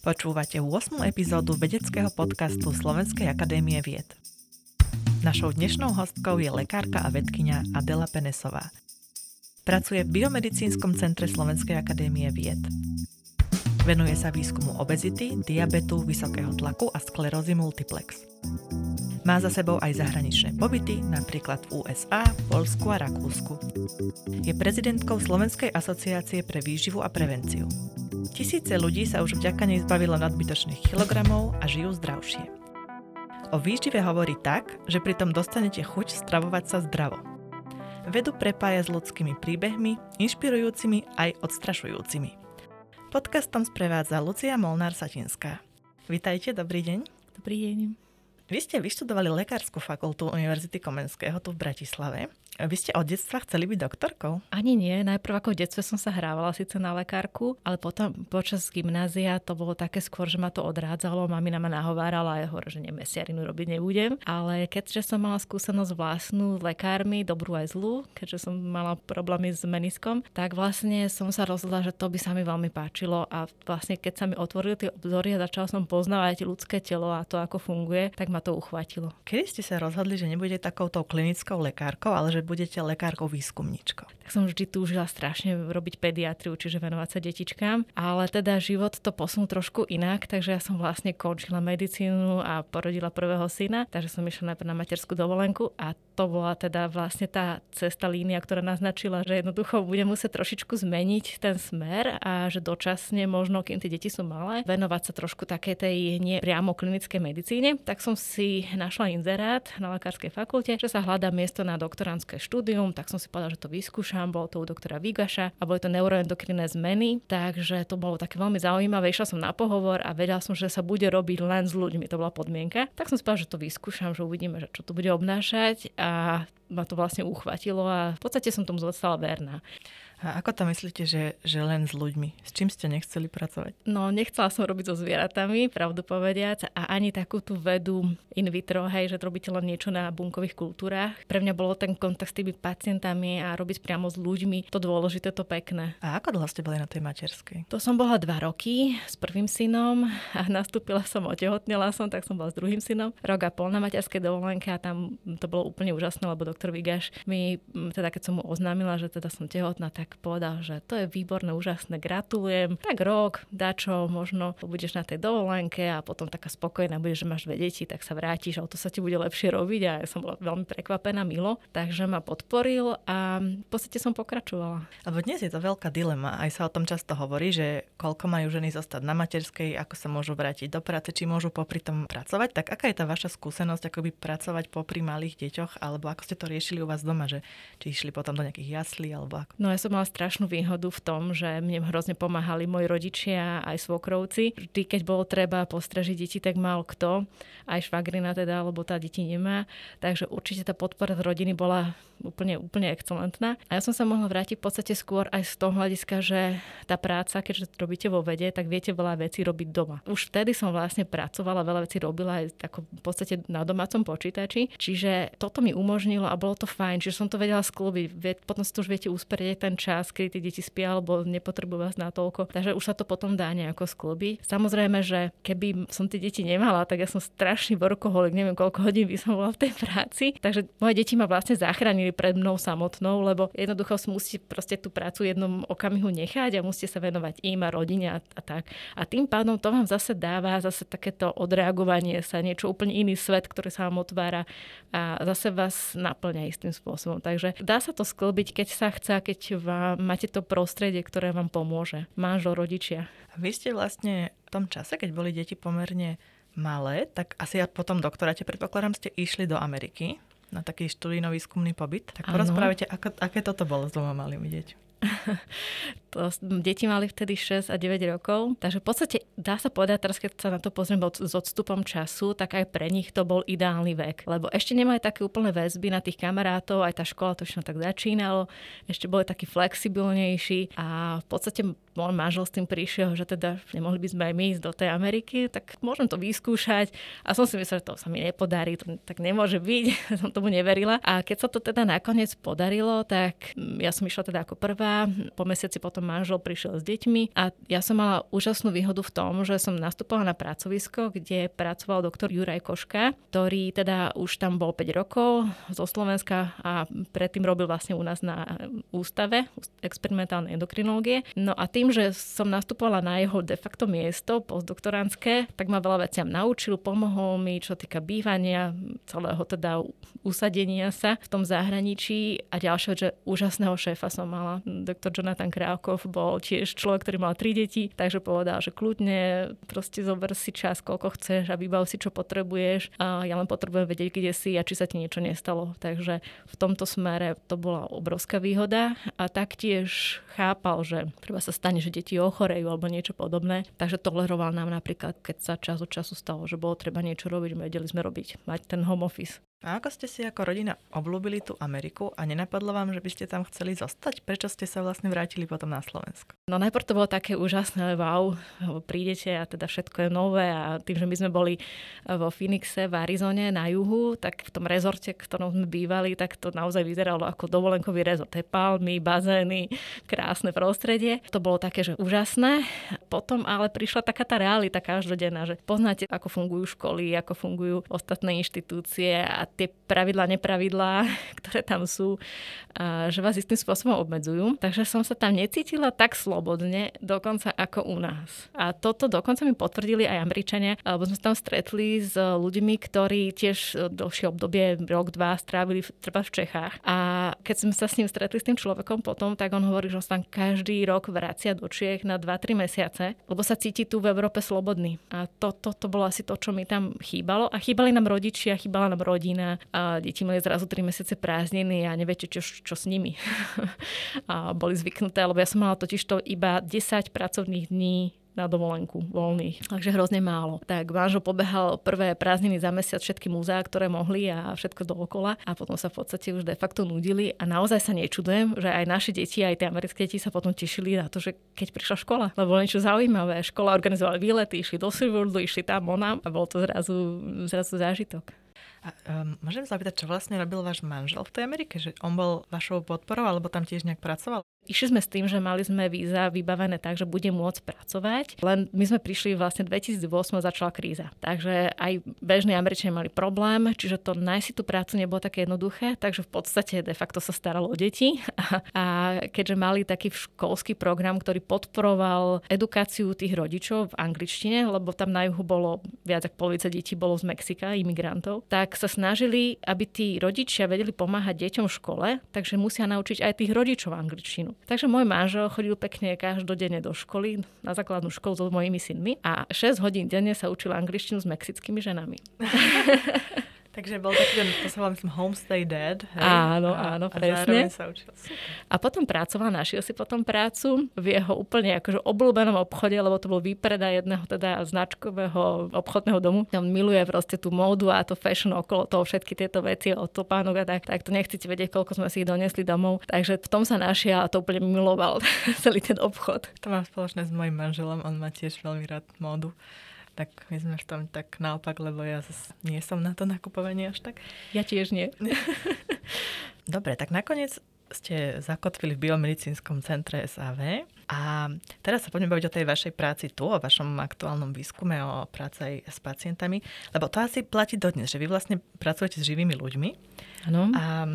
Počúvate 8. epizódu vedeckého podcastu Slovenskej akadémie vied. Našou dnešnou hostkou je lekárka a vedkynia Adela Penesová. Pracuje v Biomedicínskom centre Slovenskej akadémie vied. Venuje sa výskumu obezity, diabetu, vysokého tlaku a sklerózy multiplex. Má za sebou aj zahraničné pobyty, napríklad v USA, Polsku a Rakúsku. Je prezidentkou Slovenskej asociácie pre výživu a prevenciu. Tisíce ľudí sa už vďaka nej zbavilo nadbytočných kilogramov a žijú zdravšie. O výžive hovorí tak, že pritom dostanete chuť stravovať sa zdravo. Vedu prepája s ľudskými príbehmi, inšpirujúcimi aj odstrašujúcimi. Podcastom sprevádza Lucia Molnár-Satinská. Vítajte, dobrý deň. Dobrý deň. Vy ste vyštudovali Lekárskú fakultu Univerzity Komenského tu v Bratislave. Vy ste od detstva chceli byť doktorkou? Ani nie. Najprv ako v detstve som sa hrávala síce na lekárku, ale potom počas gymnázia to bolo také skôr, že ma to odrádzalo. Mamina ma nahovárala aj hovorí, že mesiarinu robiť nebudem. Ale keďže som mala skúsenosť vlastnú s lekármi, dobrú aj zlú, keďže som mala problémy s meniskom, tak vlastne som sa rozhodla, že to by sa mi veľmi páčilo a vlastne keď sa mi otvorili tie obzory a začala som poznávať ľudské telo a to, ako funguje, tak ma to uchvátilo. Kedy ste sa rozhodli, že nebudete takouto klinickou lekárkou, ale že budete lekárkou výskumníčkou? Tak som vždy túžila strašne robiť pediatriu, čiže venovať sa detičkám, ale teda život to posunul trošku inak, takže ja som vlastne končila medicínu a porodila prvého syna, takže som išla najprv na materskú dovolenku a to bola teda vlastne tá cesta línia, ktorá naznačila, že jednoducho budem musieť trošičku zmeniť ten smer a že dočasne možno, kým tie deti sú malé, venovať sa trošku také tej nie priamo klinickej medicíne, tak som si našla inzerát na lekárskej fakulte, že sa hľadá miesto na doktorantské štúdium, tak som si povedala, že to vyskúšam, bolo to u doktora Vigaša a boli to neuroendokrinné zmeny, takže to bolo také veľmi zaujímavé. Išla som na pohovor a vedela som, že sa bude robiť len s ľuďmi, to bola podmienka. Tak som si povedala, že to vyskúšam, že uvidíme, že čo to bude obnášať a ma to vlastne uchvatilo a v podstate som tomu zostala verná. A ako to myslíte, že, že len s ľuďmi? S čím ste nechceli pracovať? No, nechcela som robiť so zvieratami, pravdu povediac, a ani takú tú vedu in vitro, hej, že robíte len niečo na bunkových kultúrach. Pre mňa bolo ten kontakt s tými pacientami a robiť priamo s ľuďmi to dôležité, to pekné. A ako dlho ste boli na tej materskej? To som bola dva roky s prvým synom a nastúpila som, otehotnila som, tak som bola s druhým synom. Rok a pol na materskej dovolenke a tam to bolo úplne úžasné, lebo doktor Vigaš mi, teda keď som mu oznámila, že teda som tehotná, tak povedal, že to je výborné, úžasné, gratulujem. Tak rok, dačo, možno budeš na tej dovolenke a potom taká spokojná budeš, že máš dve deti, tak sa vrátiš o to sa ti bude lepšie robiť a ja som bola veľmi prekvapená, milo. Takže ma podporil a v podstate som pokračovala. Lebo dnes je to veľká dilema, aj sa o tom často hovorí, že koľko majú ženy zostať na materskej, ako sa môžu vrátiť do práce, či môžu popri tom pracovať. Tak aká je tá vaša skúsenosť, ako by pracovať popri malých deťoch, alebo ako ste to riešili u vás doma, že či išli potom do nejakých jaslí, alebo ako? No ja som mala strašnú výhodu v tom, že mne hrozne pomáhali moji rodičia aj svokrovci. Vždy, keď bolo treba postrežiť deti, tak mal kto, aj švagrina teda, lebo tá deti nemá. Takže určite tá podpora z rodiny bola úplne, úplne excelentná. A ja som sa mohla vrátiť v podstate skôr aj z toho hľadiska, že tá práca, keďže to robíte vo vede, tak viete veľa vecí robiť doma. Už vtedy som vlastne pracovala, veľa vecí robila aj tako v podstate na domácom počítači, čiže toto mi umožnilo bolo to fajn, že som to vedela sklúbiť. Potom si to už viete usporiť ten čas, keď tie deti spia alebo nepotrebujú vás na toľko. Takže už sa to potom dá nejako sklobiť. Samozrejme, že keby som tie deti nemala, tak ja som strašný workoholik, neviem koľko hodín by som bola v tej práci. Takže moje deti ma vlastne zachránili pred mnou samotnou, lebo jednoducho musíte proste tú prácu jednom okamihu nechať a musíte sa venovať im a rodine a, a tak. A tým pádom to vám zase dáva zase takéto odreagovanie sa, niečo úplne iný svet, ktorý sa vám otvára a zase vás naplňa istým spôsobom. Takže dá sa to sklbiť, keď sa chce, keď vám máte to prostredie, ktoré vám pomôže. Manžel, rodičia. Vy ste vlastne v tom čase, keď boli deti pomerne malé, tak asi ja po tom doktoráte, predpokladám, ste išli do Ameriky na taký študijno-výskumný pobyt. Tak porozprávajte, ako, aké toto bolo s dvoma malými deťmi. to, deti mali vtedy 6 a 9 rokov, takže v podstate dá sa povedať, teraz keď sa na to pozriem s odstupom času, tak aj pre nich to bol ideálny vek, lebo ešte nemali také úplné väzby na tých kamarátov, aj tá škola to tak začínalo, ešte boli takí flexibilnejší a v podstate môj manžel s tým prišiel, že teda nemohli by sme aj my ísť do tej Ameriky, tak môžem to vyskúšať. A som si myslela, že to sa mi nepodarí, to tak nemôže byť, som tomu neverila. A keď sa to teda nakoniec podarilo, tak ja som išla teda ako prvá, po mesiaci potom manžel prišiel s deťmi a ja som mala úžasnú výhodu v tom, že som nastupovala na pracovisko, kde pracoval doktor Juraj Koška, ktorý teda už tam bol 5 rokov zo Slovenska a predtým robil vlastne u nás na ústave experimentálnej endokrinológie. No a tým, že som nastupovala na jeho de facto miesto postdoktorantské, tak ma veľa veciam naučil, pomohol mi, čo týka bývania, celého teda usadenia sa v tom zahraničí a ďalšieho, že úžasného šéfa som mala. Doktor Jonathan Krávkov bol tiež človek, ktorý mal tri deti, takže povedal, že kľudne proste zober si čas, koľko chceš a vybav si, čo potrebuješ. A ja len potrebujem vedieť, kde si a či sa ti niečo nestalo. Takže v tomto smere to bola obrovská výhoda a taktiež chápal, že treba sa stane, že deti ochorejú alebo niečo podobné. Takže toleroval nám napríklad, keď sa čas od času stalo, že bolo treba niečo robiť, vedeli sme robiť, mať ten home office. A ako ste si ako rodina obľúbili tú Ameriku a nenapadlo vám, že by ste tam chceli zostať? Prečo ste sa vlastne vrátili potom na Slovensko? No najprv to bolo také úžasné, wow, prídete a teda všetko je nové a tým, že my sme boli vo Phoenixe v Arizone na juhu, tak v tom rezorte, ktorom sme bývali, tak to naozaj vyzeralo ako dovolenkový rezort. Tie palmy, bazény, krásne prostredie. To bolo také, že úžasné. Potom ale prišla taká tá realita každodenná, že poznáte, ako fungujú školy, ako fungujú ostatné inštitúcie a tie pravidlá, nepravidlá, ktoré tam sú, že vás istým spôsobom obmedzujú. Takže som sa tam necítila tak slobodne, dokonca ako u nás. A toto dokonca mi potvrdili aj Američania, lebo sme sa tam stretli s ľuďmi, ktorí tiež dlhšie obdobie, rok, dva, strávili treba v Čechách. A keď sme sa s ním stretli, s tým človekom potom, tak on hovorí, že sa tam každý rok vracia do Čiech na 2-3 mesiace, lebo sa cíti tu v Európe slobodný. A to, to, to bolo asi to, čo mi tam chýbalo. A chýbali nám rodičia, chýbala nám rodina rodina a deti mali zrazu 3 mesiace prázdniny a neviete, čo, čo s nimi. a boli zvyknuté, lebo ja som mala totiž to iba 10 pracovných dní na dovolenku voľných, takže hrozne málo. Tak manžel pobehal prvé prázdniny za mesiac všetky múzeá, ktoré mohli a všetko dookola a potom sa v podstate už de facto nudili a naozaj sa nečudujem, že aj naše deti, aj tie americké deti sa potom tešili na to, že keď prišla škola, lebo niečo zaujímavé. Škola organizovala výlety, išli do Silverwoodu, išli tam onam a bol to zrazu, zrazu zážitok. A, um, môžem sa opýtať, čo vlastne robil váš manžel v tej Amerike? Že on bol vašou podporou alebo tam tiež nejak pracoval? Išli sme s tým, že mali sme víza vybavené tak, že bude môcť pracovať, len my sme prišli vlastne 2008 začala kríza. Takže aj bežní Američania mali problém, čiže to nájsť si tú prácu nebolo také jednoduché, takže v podstate de facto sa staralo o deti a, a keďže mali taký školský program, ktorý podporoval edukáciu tých rodičov v angličtine, lebo tam na juhu bolo viac ako polovica detí bolo z Mexika, imigrantov, tak sa snažili, aby tí rodičia vedeli pomáhať deťom v škole, takže musia naučiť aj tých rodičov angličtinu. Takže môj manžel chodil pekne každodenne do školy, na základnú školu so mojimi synmi a 6 hodín denne sa učil angličtinu s mexickými ženami. Takže bol taký ten, to sa volá, myslím, homestay dad. Hej? Áno, a, áno, presne. A sa učil. A potom pracoval, našiel si potom prácu v jeho úplne akože obľúbenom obchode, lebo to bol výpredaj jedného teda značkového obchodného domu. On miluje proste tú módu a to fashion okolo toho, všetky tieto veci od topánok a tak, tak to nechcete vedieť, koľko sme si ich donesli domov. Takže v tom sa našiel a to úplne miloval celý ten obchod. To mám spoločné s mojim manželom, on má tiež veľmi rád módu tak my sme v tom tak naopak, lebo ja nie som na to nakupovanie až tak. Ja tiež nie. Dobre, tak nakoniec ste zakotvili v biomedicínskom centre SAV a teraz sa poďme baviť o tej vašej práci tu, o vašom aktuálnom výskume, o práci aj s pacientami, lebo to asi platí dodnes, že vy vlastne pracujete s živými ľuďmi. Áno. A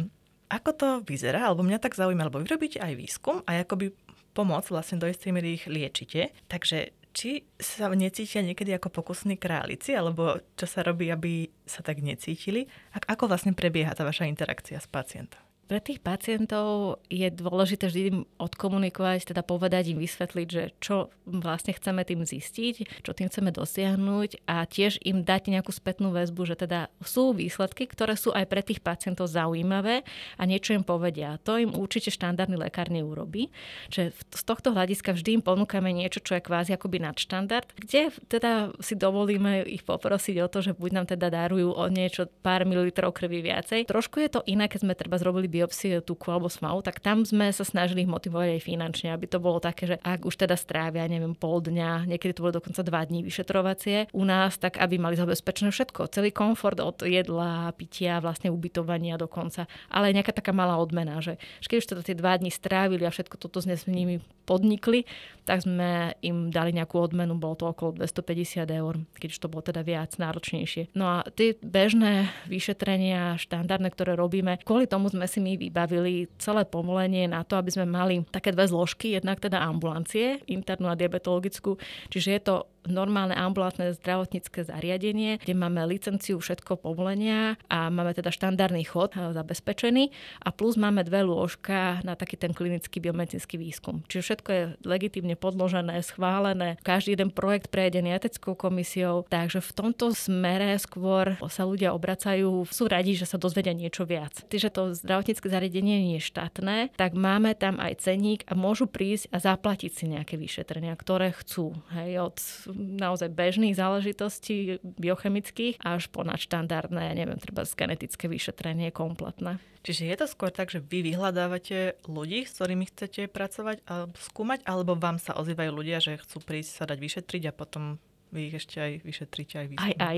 ako to vyzerá, alebo mňa tak zaujíma, lebo vy robíte aj výskum a akoby pomoc vlastne do istej miery ich liečite. Takže či sa necítia niekedy ako pokusní králici, alebo čo sa robí, aby sa tak necítili? Ako vlastne prebieha tá vaša interakcia s pacientom? Pre tých pacientov je dôležité vždy im odkomunikovať, teda povedať im, vysvetliť, že čo vlastne chceme tým zistiť, čo tým chceme dosiahnuť a tiež im dať nejakú spätnú väzbu, že teda sú výsledky, ktoré sú aj pre tých pacientov zaujímavé a niečo im povedia. To im určite štandardný lekár neurobí. Čiže z tohto hľadiska vždy im ponúkame niečo, čo je kvázi akoby nadštandard, kde teda si dovolíme ich poprosiť o to, že buď nám teda darujú o niečo pár mililitrov krvi viacej. Trošku je to iné, keď sme treba zrobili biopsie tuku alebo smalu, tak tam sme sa snažili ich motivovať aj finančne, aby to bolo také, že ak už teda strávia, neviem, pol dňa, niekedy to bolo dokonca dva dní vyšetrovacie u nás, tak aby mali zabezpečené všetko, celý komfort od jedla, pitia, vlastne ubytovania dokonca, ale nejaká taká malá odmena, že keď už teda tie dva dní strávili a všetko toto s nimi podnikli, tak sme im dali nejakú odmenu, bolo to okolo 250 eur, keď už to bolo teda viac náročnejšie. No a tie bežné vyšetrenia, štandardné, ktoré robíme, kvôli tomu sme si my vybavili celé povolenie na to, aby sme mali také dve zložky, jednak teda ambulancie, internú a diabetologickú, čiže je to normálne ambulantné zdravotnícke zariadenie, kde máme licenciu, všetko povolenia a máme teda štandardný chod eh, zabezpečený a plus máme dve lôžka na taký ten klinický biomedicínsky výskum. Čiže všetko je legitímne podložené, schválené. Každý jeden projekt prejdený etickou komisiou, takže v tomto smere skôr sa ľudia obracajú, sú radi, že sa dozvedia niečo viac. Čiže to zdravotnícke zariadenie nie je štátne, tak máme tam aj ceník a môžu prísť a zaplatiť si nejaké vyšetrenia, ktoré chcú. Hej, od naozaj bežných záležitostí biochemických až po nadštandardné, neviem, treba genetické vyšetrenie kompletné. Čiže je to skôr tak, že vy vyhľadávate ľudí, s ktorými chcete pracovať a skúmať, alebo vám sa ozývajú ľudia, že chcú prísť sa dať vyšetriť a potom vy ich ešte aj vyšetríte, aj vy. Aj, aj.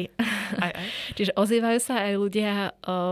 aj, aj. Čiže ozývajú sa aj ľudia,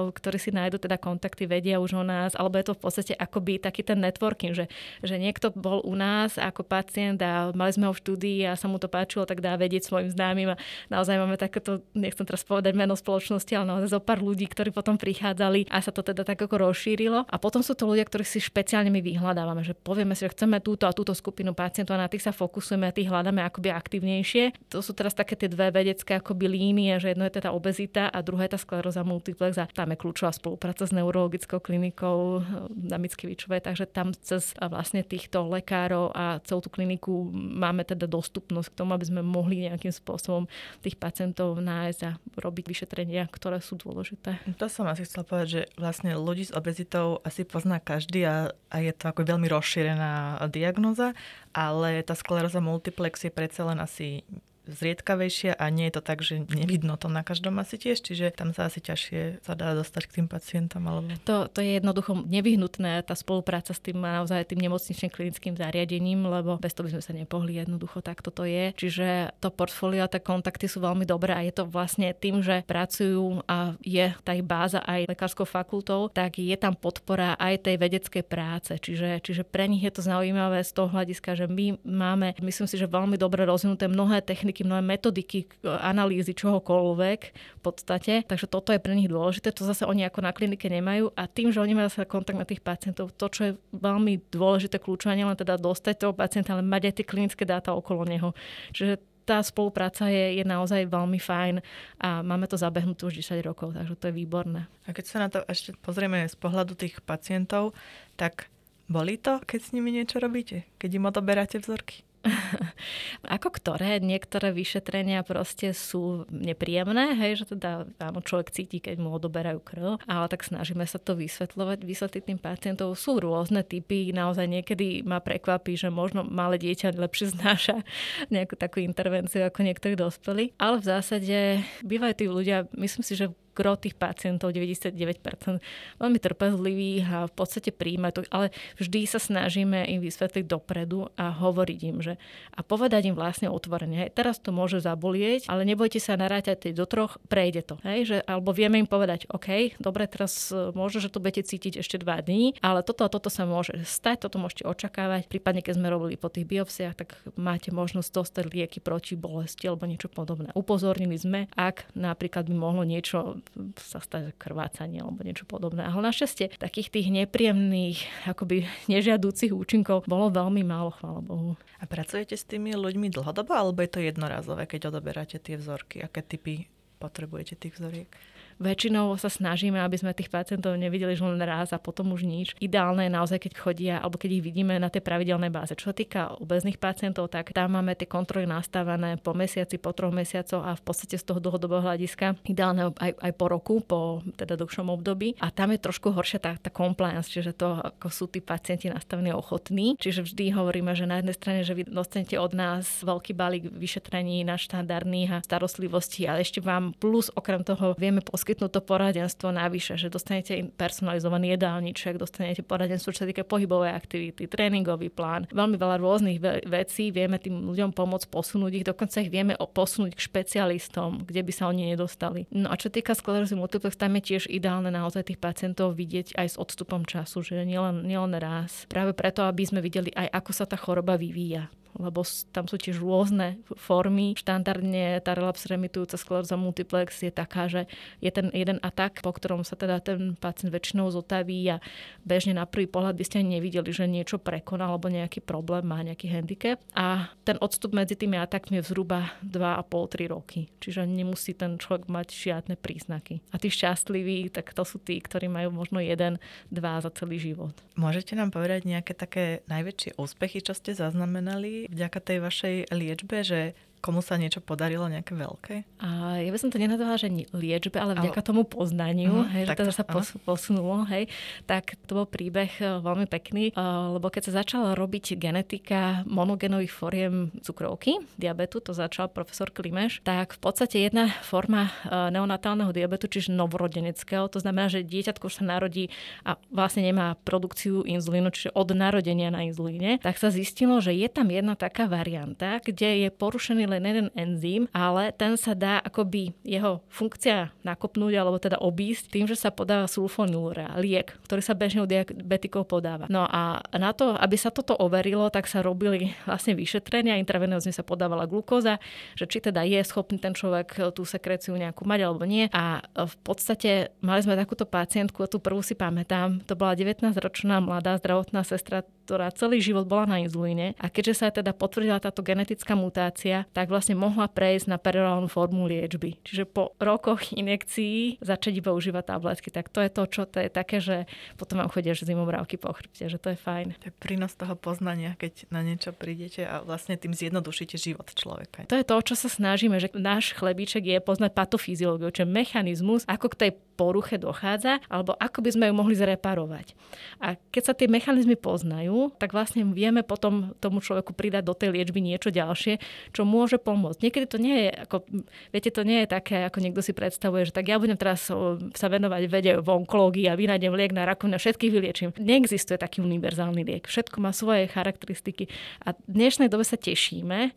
ktorí si nájdú teda kontakty, vedia už o nás, alebo je to v podstate akoby taký ten networking, že, že niekto bol u nás ako pacient a mali sme ho v štúdii a sa mu to páčilo, tak dá vedieť svojim známym a naozaj máme takéto, nechcem teraz povedať meno spoločnosti, ale naozaj zo pár ľudí, ktorí potom prichádzali a sa to teda tak ako rozšírilo. A potom sú to ľudia, ktorých si špeciálne my vyhľadávame, že povieme si, že chceme túto a túto skupinu pacientov a na tých sa fokusujeme a tých hľadáme akoby aktivnejšie. To sú teraz také tie dve vedecké akoby línie, že jedno je teda obezita a druhé je tá skleróza multiplex a tam je kľúčová spolupráca s neurologickou klinikou eh, na Mickiewiczowej, takže tam cez eh, vlastne týchto lekárov a celú tú kliniku máme teda dostupnosť k tomu, aby sme mohli nejakým spôsobom tých pacientov nájsť a robiť vyšetrenia, ktoré sú dôležité. To som asi chcela povedať, že vlastne ľudí s obezitou asi pozná každý a, a je to ako veľmi rozšírená diagnoza, ale tá skleróza multiplex je predsa len asi zriedkavejšia a nie je to tak, že nevidno to na každom asi tiež, čiže tam sa asi ťažšie sa dá dostať k tým pacientom. Alebo... To, to je jednoducho nevyhnutné, tá spolupráca s tým naozaj tým nemocničným klinickým zariadením, lebo bez toho by sme sa nepohli jednoducho, tak toto je. Čiže to portfólio tie kontakty sú veľmi dobré a je to vlastne tým, že pracujú a je tá báza aj lekárskou fakultou, tak je tam podpora aj tej vedeckej práce. Čiže, čiže pre nich je to zaujímavé z toho hľadiska, že my máme, myslím si, že veľmi dobre rozvinuté mnohé techniky techniky, mnohé metodiky analýzy čohokoľvek v podstate. Takže toto je pre nich dôležité. To zase oni ako na klinike nemajú a tým, že oni majú sa kontakt na tých pacientov, to, čo je veľmi dôležité kľúčové, len teda dostať toho pacienta, ale mať aj tie klinické dáta okolo neho. Čiže tá spolupráca je, je naozaj veľmi fajn a máme to zabehnuté už 10 rokov, takže to je výborné. A keď sa na to ešte pozrieme z pohľadu tých pacientov, tak boli to, keď s nimi niečo robíte? Keď im odoberáte vzorky? Ako ktoré? Niektoré vyšetrenia proste sú nepríjemné, hej, že teda áno, človek cíti, keď mu odoberajú krv, ale tak snažíme sa to vysvetľovať, vysvetliť tým pacientov. Sú rôzne typy, naozaj niekedy ma prekvapí, že možno malé dieťa lepšie znáša nejakú takú intervenciu ako niektorí dospelí, ale v zásade bývajú tí ľudia, myslím si, že gro tých pacientov, 99%, veľmi trpezlivých a v podstate príjma to, ale vždy sa snažíme im vysvetliť dopredu a hovoriť im, že a povedať im vlastne otvorene, hej, teraz to môže zabolieť, ale nebojte sa narátať do troch, prejde to. Hej, že, alebo vieme im povedať, OK, dobre, teraz môže, že to budete cítiť ešte dva dní, ale toto a toto sa môže stať, toto môžete očakávať. Prípadne, keď sme robili po tých biopsiách, tak máte možnosť dostať lieky proti bolesti alebo niečo podobné. Upozornili sme, ak napríklad by mohlo niečo sa stať krvácanie alebo niečo podobné. Ale našťastie takých tých nepríjemných, akoby nežiadúcich účinkov bolo veľmi málo, chvála Bohu. A pracujete s tými ľuďmi dlhodobo, alebo je to jednorazové, keď odoberáte tie vzorky? Aké typy potrebujete tých vzoriek? Väčšinou sa snažíme, aby sme tých pacientov nevideli len raz a potom už nič. Ideálne je naozaj, keď chodia alebo keď ich vidíme na tej pravidelnej báze. Čo sa týka obezných pacientov, tak tam máme tie kontroly nastavené po mesiaci, po troch mesiacoch a v podstate z toho dlhodobého hľadiska ideálne aj, aj po roku, po teda dlhšom období. A tam je trošku horšia tá, tá compliance, čiže to, ako sú tí pacienti nastavení ochotní. Čiže vždy hovoríme, že na jednej strane, že vy dostanete od nás veľký balík vyšetrení na štandardných a starostlivosti, ale ešte vám plus okrem toho vieme poskytnúť poskytnúť to poradenstvo navyše, že dostanete personalizovaný jedálniček, dostanete poradenstvo, čo sa týka pohybovej aktivity, tréningový plán, veľmi veľa rôznych ve- vecí, vieme tým ľuďom pomôcť posunúť ich, dokonca ich vieme posunúť k špecialistom, kde by sa oni nedostali. No a čo týka sklerózy multiplex, tam je tiež ideálne naozaj tých pacientov vidieť aj s odstupom času, že nielen, nielen raz. Práve preto, aby sme videli aj, ako sa tá choroba vyvíja lebo tam sú tiež rôzne formy. Štandardne tá relapse remitujúca skleróza multiplex je taká, že je ten jeden atak, po ktorom sa teda ten pacient väčšinou zotaví a bežne na prvý pohľad by ste ani nevideli, že niečo prekonal alebo nejaký problém, má nejaký handicap. A ten odstup medzi tými atakmi je zhruba 2,5-3 roky. Čiže nemusí ten človek mať žiadne príznaky. A tí šťastliví, tak to sú tí, ktorí majú možno jeden, dva za celý život. Môžete nám povedať nejaké také najväčšie úspechy, čo ste zaznamenali vďaka tej vašej liečbe, že komu sa niečo podarilo nejaké veľké? A ja by som to nenazvala, že liečbe, ale vďaka ale... tomu poznaniu, uh-huh, hej, že teda sa pos- posunulo, hej, tak to bol príbeh e, veľmi pekný, uh, lebo keď sa začala robiť genetika monogenových foriem cukrovky, diabetu, to začal profesor Klimeš, tak v podstate jedna forma uh, neonatálneho diabetu, čiže novorodeneckého, to znamená, že dieťatko už sa narodí a vlastne nemá produkciu inzulínu, čiže od narodenia na inzulíne, tak sa zistilo, že je tam jedna taká varianta, kde je porušený len jeden enzym, ale ten sa dá akoby jeho funkcia nakopnúť alebo teda obísť tým, že sa podáva sulfonúra, liek, ktorý sa bežne u diabetikov podáva. No a na to, aby sa toto overilo, tak sa robili vlastne vyšetrenia, intravenózne sa podávala glukóza, že či teda je schopný ten človek tú sekreciu nejakú mať alebo nie. A v podstate mali sme takúto pacientku, tú prvú si pamätám, to bola 19-ročná mladá zdravotná sestra, ktorá celý život bola na inzulíne a keďže sa teda potvrdila táto genetická mutácia, tak vlastne mohla prejsť na perorálnu formu liečby. Čiže po rokoch injekcií začať iba užívať tabletky. Tak to je to, čo to je také, že potom vám chodia zimobrávky po chrbte, že to je fajn. To je prínos toho poznania, keď na niečo prídete a vlastne tým zjednodušíte život človeka. To je to, čo sa snažíme, že náš chlebíček je poznať patofyziológiu, čo je mechanizmus, ako k tej poruche dochádza, alebo ako by sme ju mohli zreparovať. A keď sa tie mechanizmy poznajú, tak vlastne vieme potom tomu človeku pridať do tej liečby niečo ďalšie, čo môže pomôcť. Niekedy to nie je, ako, viete, to nie je také, ako niekto si predstavuje, že tak ja budem teraz sa venovať vede v onkológii a vynájdem liek na rakovinu a všetkých vyliečím. Neexistuje taký univerzálny liek. Všetko má svoje charakteristiky a v dnešnej dobe sa tešíme,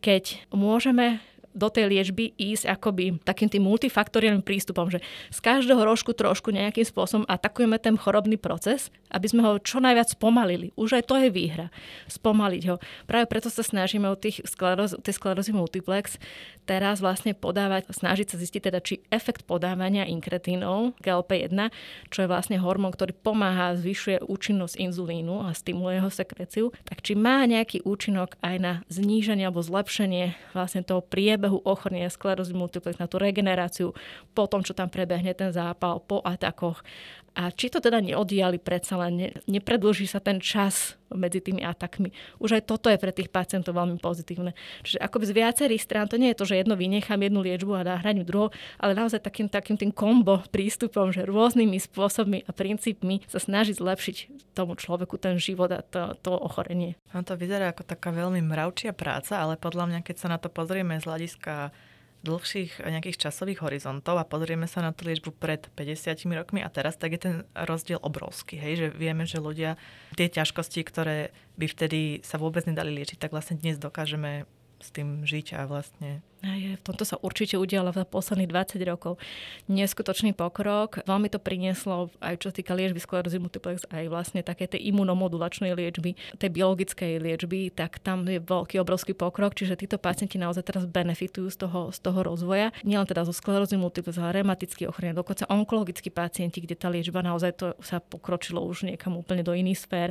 keď môžeme do tej liečby ísť akoby takým tým multifaktoriálnym prístupom, že z každého rožku trošku nejakým spôsobom atakujeme ten chorobný proces, aby sme ho čo najviac spomalili. Už aj to je výhra. Spomaliť ho. Práve preto sa snažíme o tých skleroz, tej sklerózy multiplex teraz vlastne podávať, snažiť sa zistiť teda, či efekt podávania inkretínov GLP-1, čo je vlastne hormón, ktorý pomáha, zvyšuje účinnosť inzulínu a stimuluje jeho sekreciu, tak či má nejaký účinok aj na zníženie alebo zlepšenie vlastne toho priebehu priebehu ochornenia sklerózy multiplex, na tú regeneráciu, po tom, čo tam prebehne ten zápal, po atakoch. A či to teda neodiali predsa len, ne, nepredlží sa ten čas medzi tými atakmi. Už aj toto je pre tých pacientov veľmi pozitívne. Čiže akoby z viacerých strán, to nie je to, že jedno vynechám jednu liečbu a náhradím druhou, ale naozaj takým, takým tým kombo prístupom, že rôznymi spôsobmi a princípmi sa snaží zlepšiť tomu človeku ten život a to, to ochorenie. No to vyzerá ako taká veľmi mravčia práca, ale podľa mňa, keď sa na to pozrieme z hľadiska dlhších nejakých časových horizontov a pozrieme sa na tú liečbu pred 50 rokmi a teraz, tak je ten rozdiel obrovský. Hej? Že vieme, že ľudia tie ťažkosti, ktoré by vtedy sa vôbec nedali liečiť, tak vlastne dnes dokážeme s tým žiť a vlastne v tomto sa určite udialo za posledných 20 rokov neskutočný pokrok. Veľmi to prinieslo aj čo sa týka liečby sklerózy multiplex, aj vlastne také tej imunomodulačnej liečby, tej biologickej liečby, tak tam je veľký, obrovský pokrok, čiže títo pacienti naozaj teraz benefitujú z toho, z toho rozvoja. Nielen teda zo sklerózy multiplex, ale rematický ochorenia, dokonca onkologickí pacienti, kde tá liečba naozaj to sa pokročilo už niekam úplne do iných sfér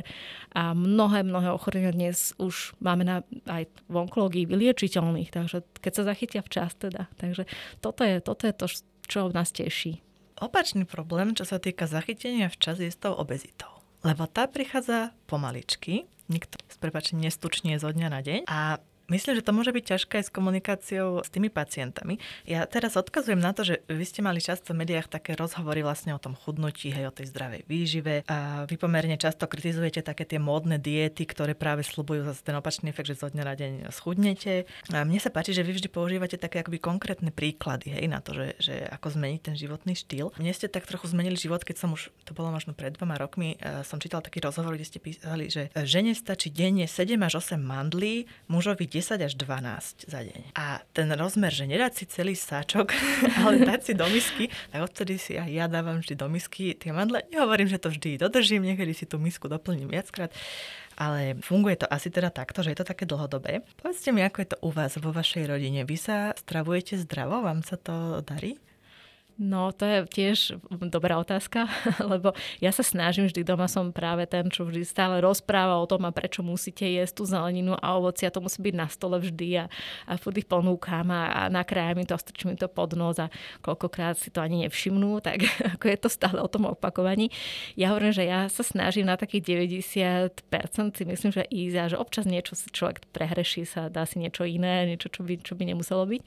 a mnohé, mnohé ochorenia dnes už máme na, aj v onkológii vyliečiteľných, takže keď sa zachytia včas teda. Takže toto je, toto je to, čo nás teší. Opačný problém, čo sa týka zachytenia včas, je s tou obezitou. Lebo tá prichádza pomaličky, nikto s prepačením nestučne zo dňa na deň a Myslím, že to môže byť ťažké aj s komunikáciou s tými pacientami. Ja teraz odkazujem na to, že vy ste mali často v médiách také rozhovory vlastne o tom chudnutí, hej, o tej zdravej výžive a vy pomerne často kritizujete také tie módne diety, ktoré práve slubujú zase ten opačný efekt, že zo dňa na deň schudnete. A mne sa páči, že vy vždy používate také akoby konkrétne príklady hej, na to, že, že ako zmeniť ten životný štýl. Mne ste tak trochu zmenili život, keď som už, to bolo možno pred dvoma rokmi, som čítala taký rozhovor, kde ste písali, že žene stačí denne 7 až 8 mandlí, mužovi 10 až 12 za deň. A ten rozmer, že nedať si celý sáčok, ale dať si do misky, tak odtedy si aj ja dávam vždy do misky tie mandle. Nehovorím, že to vždy dodržím, niekedy si tú misku doplním viackrát, ale funguje to asi teda takto, že je to také dlhodobé. Povedzte mi, ako je to u vás vo vašej rodine. Vy sa stravujete zdravo? Vám sa to darí? No, to je tiež dobrá otázka, lebo ja sa snažím vždy doma som práve ten, čo vždy stále rozpráva o tom, a prečo musíte jesť tú zeleninu a ovoci a to musí byť na stole vždy a, a furt ich ponúkam a, a nakrájam mi to a strčím mi to pod nos a koľkokrát si to ani nevšimnú, tak ako je to stále o tom opakovaní. Ja hovorím, že ja sa snažím na takých 90% si myslím, že ísť a že občas niečo si človek prehreší sa, dá si niečo iné, niečo, čo by, čo by nemuselo byť.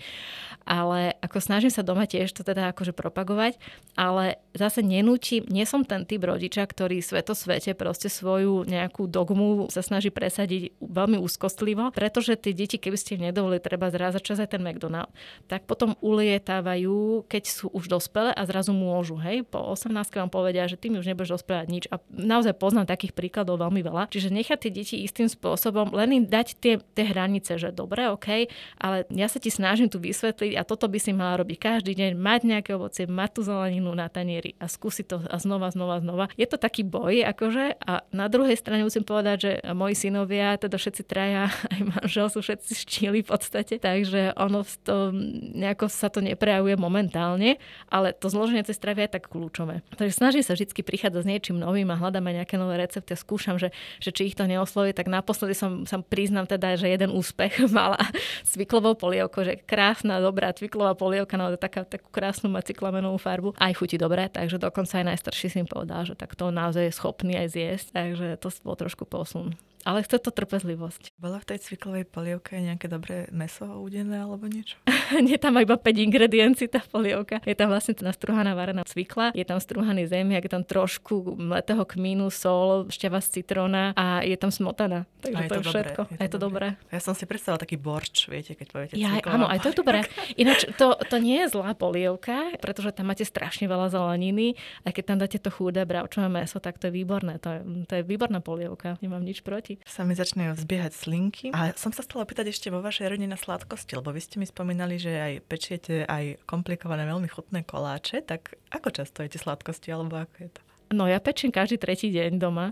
Ale ako snažím sa doma tiež to teda akože propagovať, ale zase nenúčim, nie som ten typ rodiča, ktorý sveto svete proste svoju nejakú dogmu sa snaží presadiť veľmi úzkostlivo, pretože tie deti, keby ste im nedovolili treba zrázať čas aj ten McDonald, tak potom ulietávajú, keď sú už dospelé a zrazu môžu, hej, po 18 vám povedia, že ty mi už nebudeš dospelať nič a naozaj poznám takých príkladov veľmi veľa. Čiže nechať tie deti istým spôsobom, len im dať tie, tie hranice, že dobre, OK, ale ja sa ti snažím tu vysvetliť a toto by si mala robiť každý deň, mať nejaké ovoce ovocie, mať tú zeleninu na tanieri a skúsiť to a znova, znova, znova. Je to taký boj, akože, a na druhej strane musím povedať, že moji synovia, teda všetci traja, aj manžel sú všetci štíli v podstate, takže ono to, nejako sa to neprejavuje momentálne, ale to zloženie tej stravy je tak kľúčové. Takže snažím sa vždy prichádzať s niečím novým a hľadám nejaké nové recepty a skúšam, že, že či ich to neosloví, tak naposledy som, som priznám teda, že jeden úspech mala s cviklovou polievkou, že krásna, dobrá cviklová polievka, no taká, takú krásnu má cyklamenovú farbu. Aj chutí dobre, takže dokonca aj najstarší si im povedal, že tak to naozaj je schopný aj zjesť, takže to bol trošku posun. Ale chce to trpezlivosť. Bolo v tej cviklovej polievke nejaké dobré meso udené alebo niečo? Nie tam iba 5 ingrediencií tá polievka. Je tam vlastne nastruhaná varená cvikla, je tam strúhaný zemiak, je tam trošku mletého kmínu, sol, šťava z citróna a je tam smotana. Takže je to, je všetko. Je to, je to dobré. Ja som si predstavila taký borč, viete, keď poviete ja, Áno, aj to je dobré. Ináč to, to nie je zlá polievka, pretože tam máte strašne veľa zeleniny a keď tam dáte to chudé bravčové meso, tak to je výborné. To je, to je výborná polievka. Nemám nič proti sladkosti. Sa mi začne vzbiehať slinky. A som sa stala pýtať ešte vo vašej rodine na sladkosti, lebo vy ste mi spomínali, že aj pečiete aj komplikované, veľmi chutné koláče, tak ako často jete sladkosti, alebo ako je to? No ja pečím každý tretí deň doma.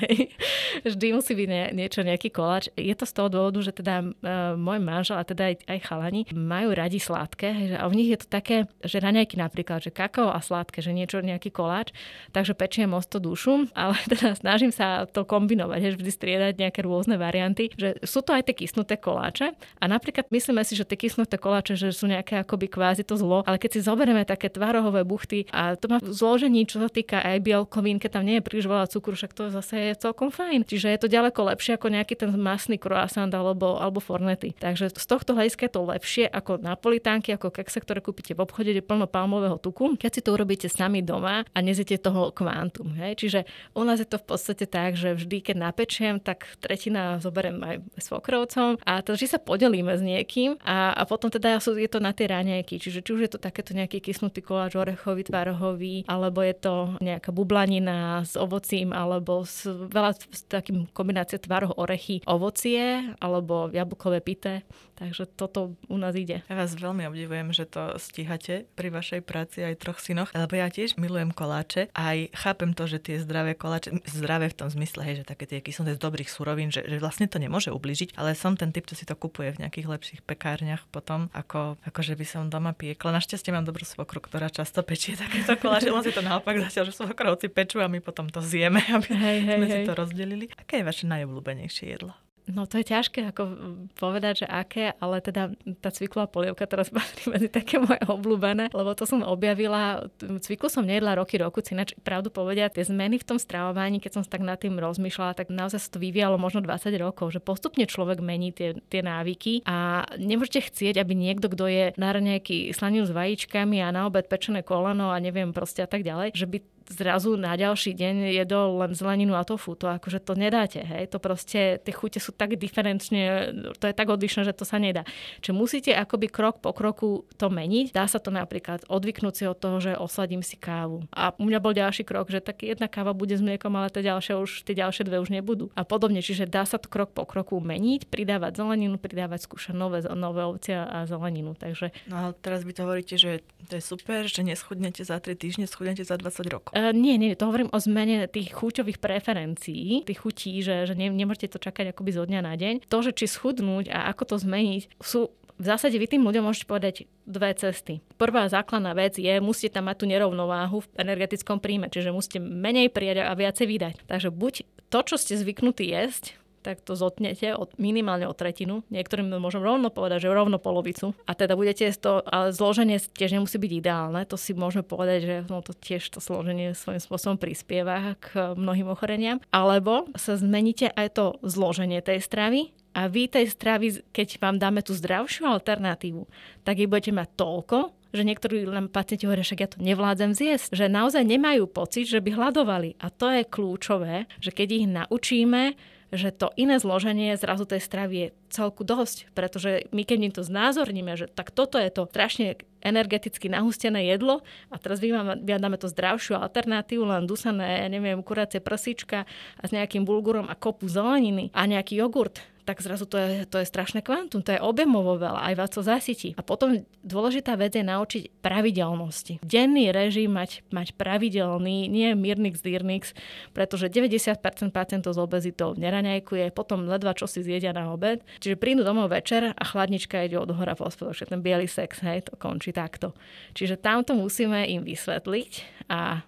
Vždy musí byť nie, niečo, nejaký koláč. Je to z toho dôvodu, že teda uh, môj manžel a teda aj, aj chalani majú radi sladké. Že, a v nich je to také, že raňajky napríklad, že kakao a sladké, že niečo, nejaký koláč. Takže pečiem mosto dušu, ale teda snažím sa to kombinovať, že vždy striedať nejaké rôzne varianty. Že sú to aj tie kysnuté koláče. A napríklad myslíme si, že tie kysnuté koláče, že sú nejaké akoby kvázi to zlo, ale keď si zoberieme také tvarohové buchty a to má zložení, čo sa týka aj bielkovín, keď tam nie je príliš veľa cukru, však to zase je celkom fajn. Čiže je to ďaleko lepšie ako nejaký ten masný croissant alebo, alebo fornety. Takže z tohto hľadiska je to lepšie ako napolitánky, ako kekse, ktoré kúpite v obchode, kde plno palmového tuku. Keď si to urobíte sami doma a nezjete toho kvantum. Hej? Čiže u nás je to v podstate tak, že vždy, keď napečiem, tak tretina zoberiem aj svokrovcom a to vždy sa podelíme s niekým a, a potom teda je to na tie raňajky. Čiže či už je to takéto nejaký kysnutý koláč orechový, tvarohový, alebo je to nejak nejaká bublanina s ovocím alebo s veľa s takým kombinácie tvaroh, orechy, ovocie alebo jablkové pité. Takže toto u nás ide. Ja vás veľmi obdivujem, že to stíhate pri vašej práci aj troch synoch, lebo ja tiež milujem koláče. Aj chápem to, že tie zdravé koláče, zdravé v tom zmysle, hej, že také tie kyslé z dobrých surovín, že, že vlastne to nemôže ubližiť, ale som ten typ, čo si to kupuje v nejakých lepších pekárniach potom, ako, ako že by som doma piekla. Našťastie mám dobrú svokru, ktorá často pečie takéto koláče, len si to naopak zatiaľ, že svokrovci pečú a my potom to zjeme, aby hej, hej, sme hej. si to rozdelili. Aké je vaše najobľúbenejšie jedlo? No to je ťažké ako povedať, že aké, ale teda tá cviklová polievka teraz patrí medzi také moje obľúbené, lebo to som objavila, cviklu som nejedla roky, roku, ináč pravdu povedať, tie zmeny v tom stravovaní, keď som tak nad tým rozmýšľala, tak naozaj sa to vyvíjalo možno 20 rokov, že postupne človek mení tie, tie návyky a nemôžete chcieť, aby niekto, kto je na nejaký slaninu s vajíčkami a na obed pečené koleno a neviem proste a tak ďalej, že by zrazu na ďalší deň jedol len zeleninu a tofu. To akože to nedáte, hej. To proste, tie chute sú tak diferenčne, to je tak odlišné, že to sa nedá. Čiže musíte akoby krok po kroku to meniť. Dá sa to napríklad odvyknúť si od toho, že osladím si kávu. A u mňa bol ďalší krok, že tak jedna káva bude s mliekom, ale tie ďalšie už, tie ďalšie dve už nebudú. A podobne, čiže dá sa to krok po kroku meniť, pridávať zeleninu, pridávať skúšať nové, nové ovcia a zeleninu. Takže... No ale teraz vy to hovoríte, že to je super, že neschudnete za 3 týždne, schudnete za 20 rokov. Uh, nie, nie, to hovorím o zmene tých chuťových preferencií, tých chutí, že, že ne, nemôžete to čakať akoby zo dňa na deň. To, že či schudnúť a ako to zmeniť, sú v zásade vy tým ľuďom môžete povedať dve cesty. Prvá základná vec je, musíte tam mať tú nerovnováhu v energetickom príjme, čiže musíte menej prijať a viacej vydať. Takže buď to, čo ste zvyknutí jesť, tak to zotnete od, minimálne o tretinu. Niektorým môžem rovno povedať, že rovno polovicu. A teda budete to, ale zloženie tiež nemusí byť ideálne. To si môžeme povedať, že no to tiež to zloženie svojím spôsobom prispieva k mnohým ochoreniam. Alebo sa zmeníte aj to zloženie tej stravy a vy tej stravy, keď vám dáme tú zdravšiu alternatívu, tak ich budete mať toľko, že niektorí nám pacienti hovoria, že ja to nevládzem zjesť, že naozaj nemajú pocit, že by hľadovali. A to je kľúčové, že keď ich naučíme že to iné zloženie zrazu tej stravy je celku dosť, pretože my keď im to znázorníme, že tak toto je to strašne energeticky nahustené jedlo a teraz vyhľadáme to zdravšiu alternatívu, len dusané, neviem, kuracie prsička a s nejakým bulgurom a kopu zeleniny a nejaký jogurt, tak zrazu to je, to je strašné kvantum, to je objemovo veľa, aj vás to zasytí. A potom dôležitá vec je naučiť pravidelnosti. Denný režim mať, mať pravidelný, nie mírnix, dýrnix, pretože 90% pacientov s obezitou neraňajkuje, potom ledva čo si zjedia na obed. Čiže prídu domov večer a chladnička ide od hora po že ten biely sex, hej, to končí takto. Čiže tamto musíme im vysvetliť a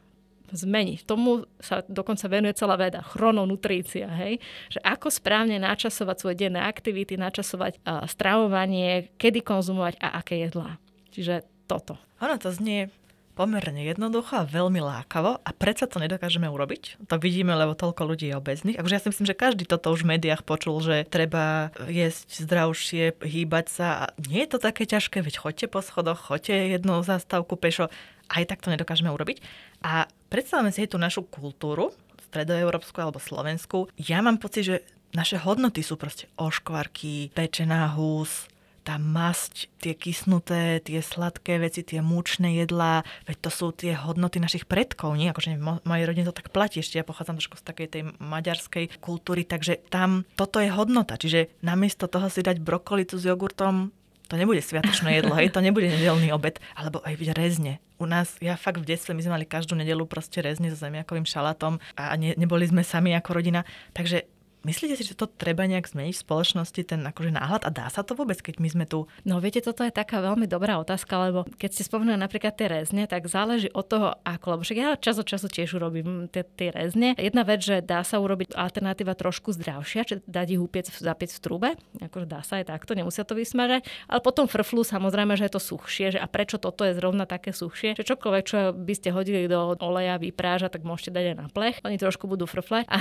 zmeniť. Tomu sa dokonca venuje celá veda, chrononutrícia, hej? že ako správne načasovať svoje denné aktivity, načasovať uh, stravovanie, kedy konzumovať a aké jedlá. Čiže toto. Ono to znie pomerne jednoducho a veľmi lákavo a predsa to nedokážeme urobiť. To vidíme, lebo toľko ľudí je obezných. Akože ja si myslím, že každý toto už v médiách počul, že treba jesť zdravšie, hýbať sa. A nie je to také ťažké, veď choďte po schodoch, choďte jednu zastávku pešo. Aj tak to nedokážeme urobiť. A predstavme si tú našu kultúru, stredoeurópsku alebo slovenskú. Ja mám pocit, že naše hodnoty sú proste oškvarky, pečená hús, tá masť, tie kysnuté, tie sladké veci, tie múčne jedlá, veď to sú tie hodnoty našich predkov, nie? Akože v mojej rodine to tak platí, ešte ja pochádzam trošku z takej tej maďarskej kultúry, takže tam toto je hodnota, čiže namiesto toho si dať brokolicu s jogurtom, to nebude sviatočné jedlo, hej, to nebude nedelný obed, alebo aj rezne. U nás, ja fakt v detstve, my sme mali každú nedelu proste rezne so zemiakovým šalátom a ne, neboli sme sami ako rodina, takže Myslíte si, že to treba nejak zmeniť v spoločnosti, ten akože náhľad a dá sa to vôbec, keď my sme tu? No viete, toto je taká veľmi dobrá otázka, lebo keď ste spomenuli napríklad tie rezne, tak záleží od toho, ako, lebo však ja čas od času tiež urobím tie, tie rezne. Jedna vec, že dá sa urobiť alternatíva trošku zdravšia, či dať ich upiec, zapiec v trube, akože dá sa aj takto, nemusia to vysmažať, ale potom frflu samozrejme, že je to suchšie, že a prečo toto je zrovna také suchšie, že čokoľvek, čo by ste hodili do oleja, vypráža, tak môžete dať aj na plech, oni trošku budú frflať. A,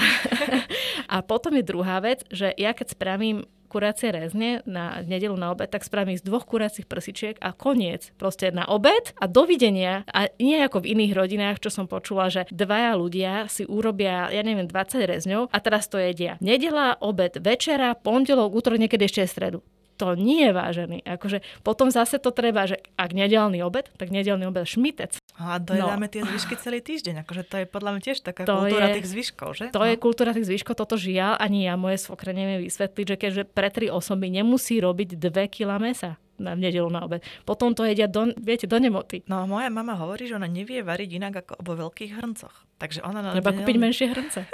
a potom je druhá vec, že ja keď spravím kuracie rezne na nedelu na obed, tak spravím z dvoch kuracích prsičiek a koniec. Proste na obed a dovidenia. A nie ako v iných rodinách, čo som počula, že dvaja ľudia si urobia, ja neviem, 20 rezňov a teraz to jedia. Nedela, obed, večera, pondelok, útorok, niekedy ešte stredu to nie je vážený. Akože potom zase to treba, že ak nedelný obed, tak nedelný obed šmitec. A dojedáme no. tie zvyšky celý týždeň. Akože to je podľa mňa tiež taká to kultúra je, tých zvyškov, že? To no. je kultúra tých zvyškov, toto žiaľ ani ja moje svokre neviem vysvetliť, že keďže pre tri osoby nemusí robiť dve kila mesa na nedelu na obed. Potom to jedia, do, viete, do nemoty. No moja mama hovorí, že ona nevie variť inak ako vo veľkých hrncoch. Takže ona na Treba kúpiť menšie hrnce.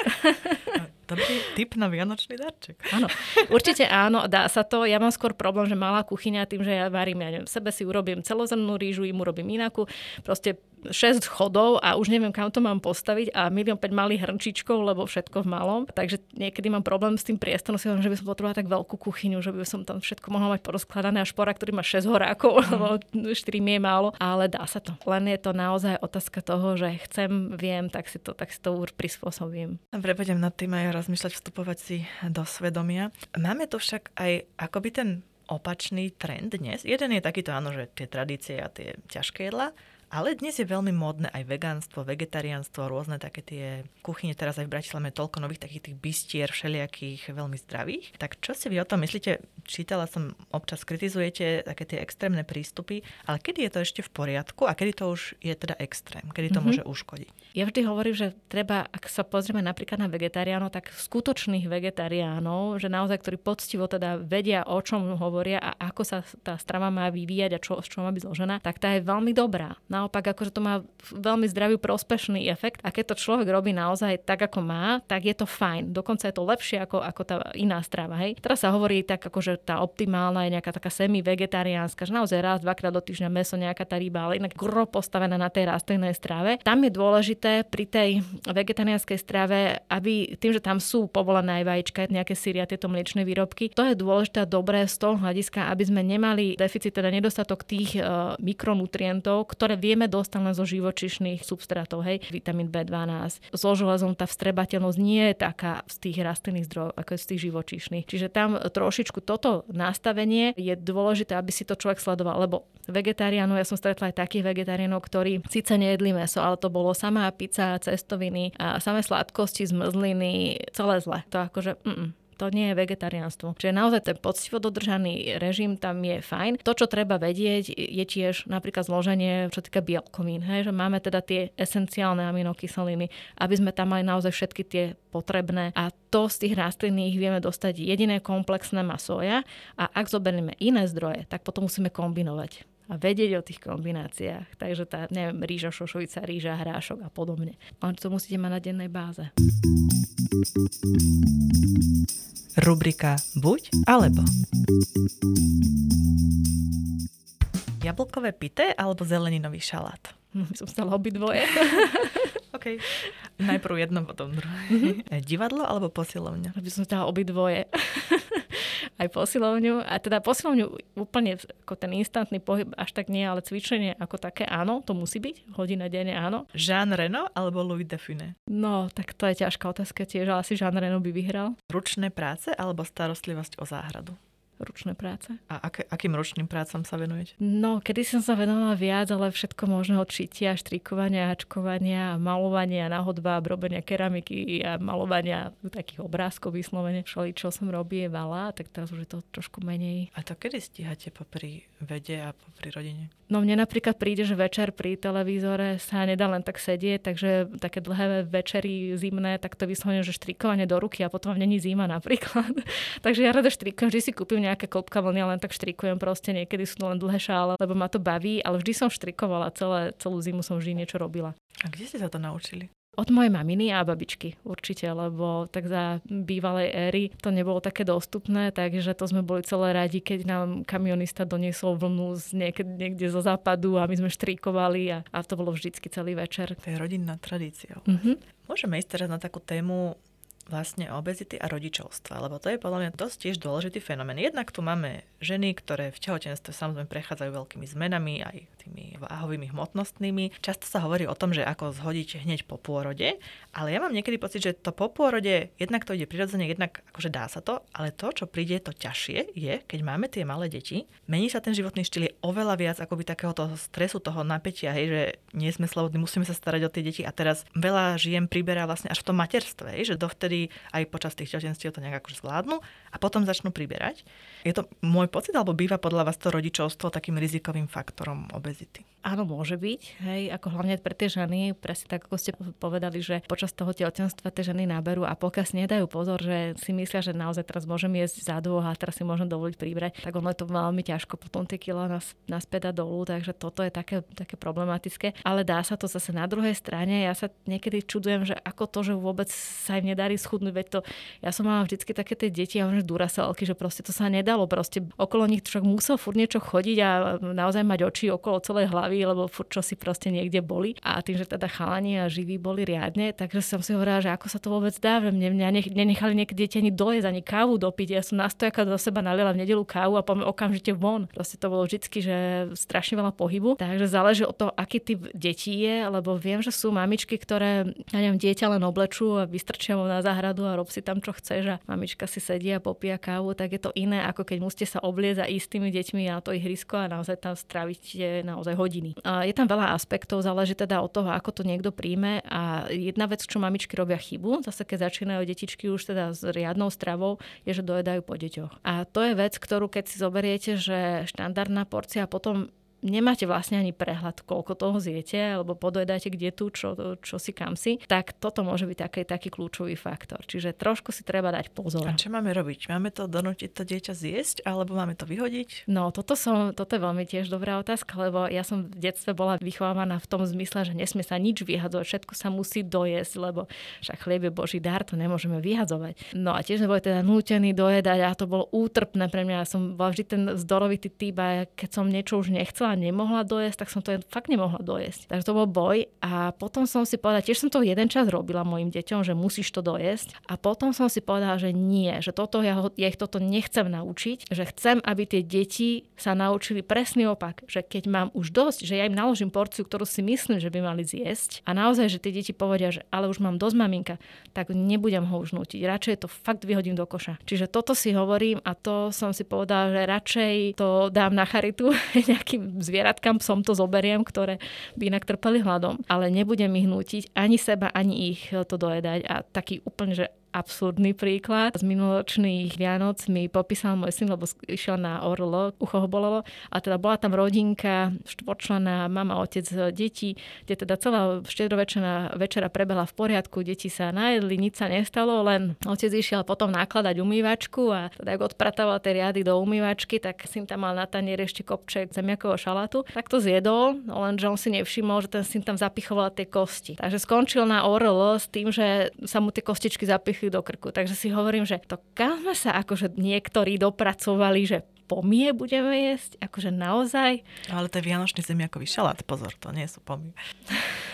Dobrý tip na vianočný darček. Áno, určite áno, dá sa to. Ja mám skôr problém, že malá kuchyňa tým, že ja varím, ja neviem, sebe si urobím celozrnnú rýžu, im urobím inakú. Proste 6 chodov a už neviem, kam to mám postaviť a milión 5 malých hrnčičkov, lebo všetko v malom. Takže niekedy mám problém s tým priestorom, si hovorím, že by som potrebovala tak veľkú kuchyňu, že by som tam všetko mohla mať porozkladané a špora, ktorý má 6 horákov, mm. lebo 4 mi je málo, ale dá sa to. Len je to naozaj otázka toho, že chcem, viem, tak si to, tak si to už prispôsobím. Dobre, budem nad tým aj rozmýšľať, vstupovať si do svedomia. Máme tu však aj akoby ten opačný trend dnes. Jeden je takýto, áno, že tie tradície a tie ťažké jedla, ale dnes je veľmi módne aj vegánstvo, vegetariánstvo, rôzne také tie kuchyne. Teraz aj v Bratislave toľko nových takých tých bystier, všelijakých, veľmi zdravých. Tak čo si vy o tom myslíte? Čítala som, občas kritizujete také tie extrémne prístupy, ale kedy je to ešte v poriadku a kedy to už je teda extrém? Kedy to mm-hmm. môže uškodiť? Ja vždy hovorím, že treba, ak sa pozrieme napríklad na vegetariánov, tak skutočných vegetariánov, že naozaj, ktorí poctivo teda vedia, o čom hovoria a ako sa tá strava má vyvíjať a čo, z čo má byť zložená, tak tá je veľmi dobrá. Naopak, akože to má veľmi zdravý, prospešný efekt. A keď to človek robí naozaj tak, ako má, tak je to fajn. Dokonca je to lepšie ako, ako tá iná strava. Hej. Teraz sa hovorí tak, akože tá optimálna je nejaká taká semi-vegetariánska, že naozaj raz, dvakrát do týždňa meso, nejaká tá ryba, ale inak gro postavená na tej rastlinnej strave. Tam je dôležité pri tej vegetariánskej strave, aby tým, že tam sú povolené aj vajíčka, nejaké syria, tieto mliečne výrobky, to je dôležité a dobré z toho hľadiska, aby sme nemali deficit, teda nedostatok tých uh, mikronutrientov, ktoré vie vieme dostať len zo živočišných substrátov, hej, vitamín B12. So železom tá vstrebateľnosť nie je taká z tých rastlinných zdrojov, ako je z tých živočišných. Čiže tam trošičku toto nastavenie je dôležité, aby si to človek sledoval, lebo vegetariánov, ja som stretla aj takých vegetariánov, ktorí síce nejedli meso, ale to bolo samá pizza, cestoviny a samé sladkosti, zmrzliny, celé zle. To akože, mm, to nie je vegetariánstvo. Čiže naozaj ten poctivo dodržaný režim tam je fajn. To, čo treba vedieť, je tiež napríklad zloženie, čo týka bielkovín, hej, že máme teda tie esenciálne aminokyseliny, aby sme tam mali naozaj všetky tie potrebné a to z tých rastlinných vieme dostať jediné komplexné masoja a ak zoberieme iné zdroje, tak potom musíme kombinovať a vedieť o tých kombináciách. Takže tá, neviem, rýža, šošovica, rýža, hrášok a podobne. Ale to musíte mať na dennej báze. Rubrika Buď alebo. Jablkové pité alebo zeleninový šalát? Som stala obidvoje. OK. Najprv jedno, potom druhé. Mm-hmm. Divadlo alebo posilovňa? Aby som stala obidvoje aj posilovňu. A teda posilovňu úplne ako ten instantný pohyb až tak nie, ale cvičenie ako také áno, to musí byť. Hodina denne áno. Jean Reno alebo Louis Defune? No, tak to je ťažká otázka tiež, ale asi Jean Reno by vyhral. Ručné práce alebo starostlivosť o záhradu? Ručné práce. A ak, akým ručným prácam sa venujete? No, kedy som sa venovala viac, ale všetko možného čitia, štrikovania, hačkovania, malovania, náhodba, robenia keramiky a malovania takých obrázkov vyslovene. Všeli, čo som veľa, tak teraz už je to trošku menej. A to kedy stíhate popri vede a popri rodine? No mne napríklad príde, že večer pri televízore sa nedá len tak sedieť, takže také dlhé večery zimné, tak to vyslovene, že štrikovanie do ruky a potom není zima napríklad. takže ja rada štrikujem, vždy si kúpim nejaké klopka vlny, len tak štrikujem proste, niekedy sú to len dlhé šále, lebo ma to baví, ale vždy som štrikovala, celé, celú zimu som vždy niečo robila. A kde ste sa to naučili? Od mojej maminy a babičky určite, lebo tak za bývalej éry to nebolo také dostupné, takže to sme boli celé radi, keď nám kamionista doniesol vlnu z niekde, niekde zo západu a my sme štrikovali a, a to bolo vždycky celý večer. To je rodinná tradícia. Mm-hmm. Môžeme ísť teraz na takú tému vlastne obezity a rodičovstva, lebo to je podľa mňa dosť tiež dôležitý fenomén. Jednak tu máme ženy, ktoré v tehotenstve samozrejme prechádzajú veľkými zmenami, aj tými váhovými hmotnostnými. Často sa hovorí o tom, že ako zhodiť hneď po pôrode, ale ja mám niekedy pocit, že to po pôrode jednak to ide prirodzene, jednak akože dá sa to, ale to, čo príde to ťažšie, je, keď máme tie malé deti, mení sa ten životný štýl oveľa viac akoby takého toho stresu, toho napätia, hej, že nie sme slobodní, musíme sa starať o tie deti a teraz veľa žien priberá vlastne až v tom materstve, hej, že dovtedy aj počas tých tehotenstiev to nejak akože zvládnu a potom začnú priberať. Je to môj pocit, alebo býva podľa vás to rodičovstvo takým rizikovým faktorom obezity? Áno, môže byť. Hej, ako hlavne pre tie ženy, presne tak, ako ste povedali, že počas toho tehotenstva tie ženy náberú a pokiaľ si nedajú pozor, že si myslia, že naozaj teraz môžem jesť zádu a teraz si môžem dovoliť pribrať, tak ono je to veľmi ťažko potom tie kila nás, naspäť dolu, takže toto je také, také problematické. Ale dá sa to zase na druhej strane. Ja sa niekedy čudujem, že ako to, že vôbec sa im nedarí schudnúť, veď to, ja som mala vždycky také tie deti, ja že duraselky, že proste to sa nedalo, proste okolo nich však musel furt niečo chodiť a naozaj mať oči okolo celej hlavy, lebo furt čo si proste niekde boli. A tým, že teda chalani a živí boli riadne, takže som si hovorila, že ako sa to vôbec dá, mne, mňa nenechali niekedy deti ani dojesť, ani kávu dopiť. Ja som na stojaka do seba naliela v nedelu kávu a poviem okamžite von. Proste to bolo vždycky, že strašne veľa pohybu. Takže záleží od toho, aký typ detí je, lebo viem, že sú mamičky, ktoré, ja neviem, dieťa len oblečú a vystrčia mu na záhradu a rob si tam, čo chceš a mamička si sedí a popíja kávu, tak je to iné, ako keď musíte sa obliecť a ísť s tými deťmi na to ihrisko a naozaj tam strávite naozaj hodiny. A je tam veľa aspektov, záleží teda od toho, ako to niekto príjme a jedna vec, čo mamičky robia chybu, zase keď začínajú detičky už teda s riadnou stravou, je, že dojedajú po deťoch. A to je vec, ktorú keď si zoberiete, že štandardná porcia potom nemáte vlastne ani prehľad, koľko toho zjete, alebo podojedáte kde tu, čo, čo si kam si, tak toto môže byť taký, taký kľúčový faktor. Čiže trošku si treba dať pozor. A čo máme robiť? Máme to donútiť to dieťa zjesť, alebo máme to vyhodiť? No, toto, som, toto je veľmi tiež dobrá otázka, lebo ja som v detstve bola vychovávaná v tom zmysle, že nesmie sa nič vyhadzovať, všetko sa musí dojesť, lebo však chlieb je Boží dar, to nemôžeme vyhadzovať. No a tiež neboli teda nútený dojedať a to bolo útrpné pre mňa. Ja som bola vždy ten zdorovitý typ a keď som niečo už nechcela, nemohla dojesť, tak som to fakt nemohla dojesť. Takže to bol boj a potom som si povedala, tiež som to jeden čas robila mojim deťom, že musíš to dojesť a potom som si povedala, že nie, že toto ja, ja ich toto nechcem naučiť, že chcem, aby tie deti sa naučili presný opak, že keď mám už dosť, že ja im naložím porciu, ktorú si myslím, že by mali zjesť a naozaj, že tie deti povedia, že ale už mám dosť maminka, tak nebudem ho už nutiť. Radšej to fakt vyhodím do koša. Čiže toto si hovorím a to som si povedala, že radšej to dám na charitu nejakým zvieratkám psom to zoberiem, ktoré by inak trpeli hladom, ale nebudem ich nútiť ani seba, ani ich to dojedať. A taký úplne, že absurdný príklad. Z minuloročných Vianoc mi popísal môj syn, lebo išiel na Orlo, ucho ho bolelo. A teda bola tam rodinka, štvorčlená, mama, otec, deti, kde teda celá štedrovečerná večera prebehla v poriadku, deti sa najedli, nič sa nestalo, len otec išiel potom nakladať umývačku a teda ak odpratával tie riady do umývačky, tak syn tam mal na tanieri ešte kopček zemiakového šalátu. Tak to zjedol, lenže on si nevšimol, že ten syn tam zapichoval tie kosti. Takže skončil na Orlo s tým, že sa mu tie kostičky zapichli do krku. Takže si hovorím, že to kam sme sa akože niektorí dopracovali, že pomie budeme jesť? Akože naozaj? Ale to je vianočný zemiakový šalát, pozor, to nie sú pomie.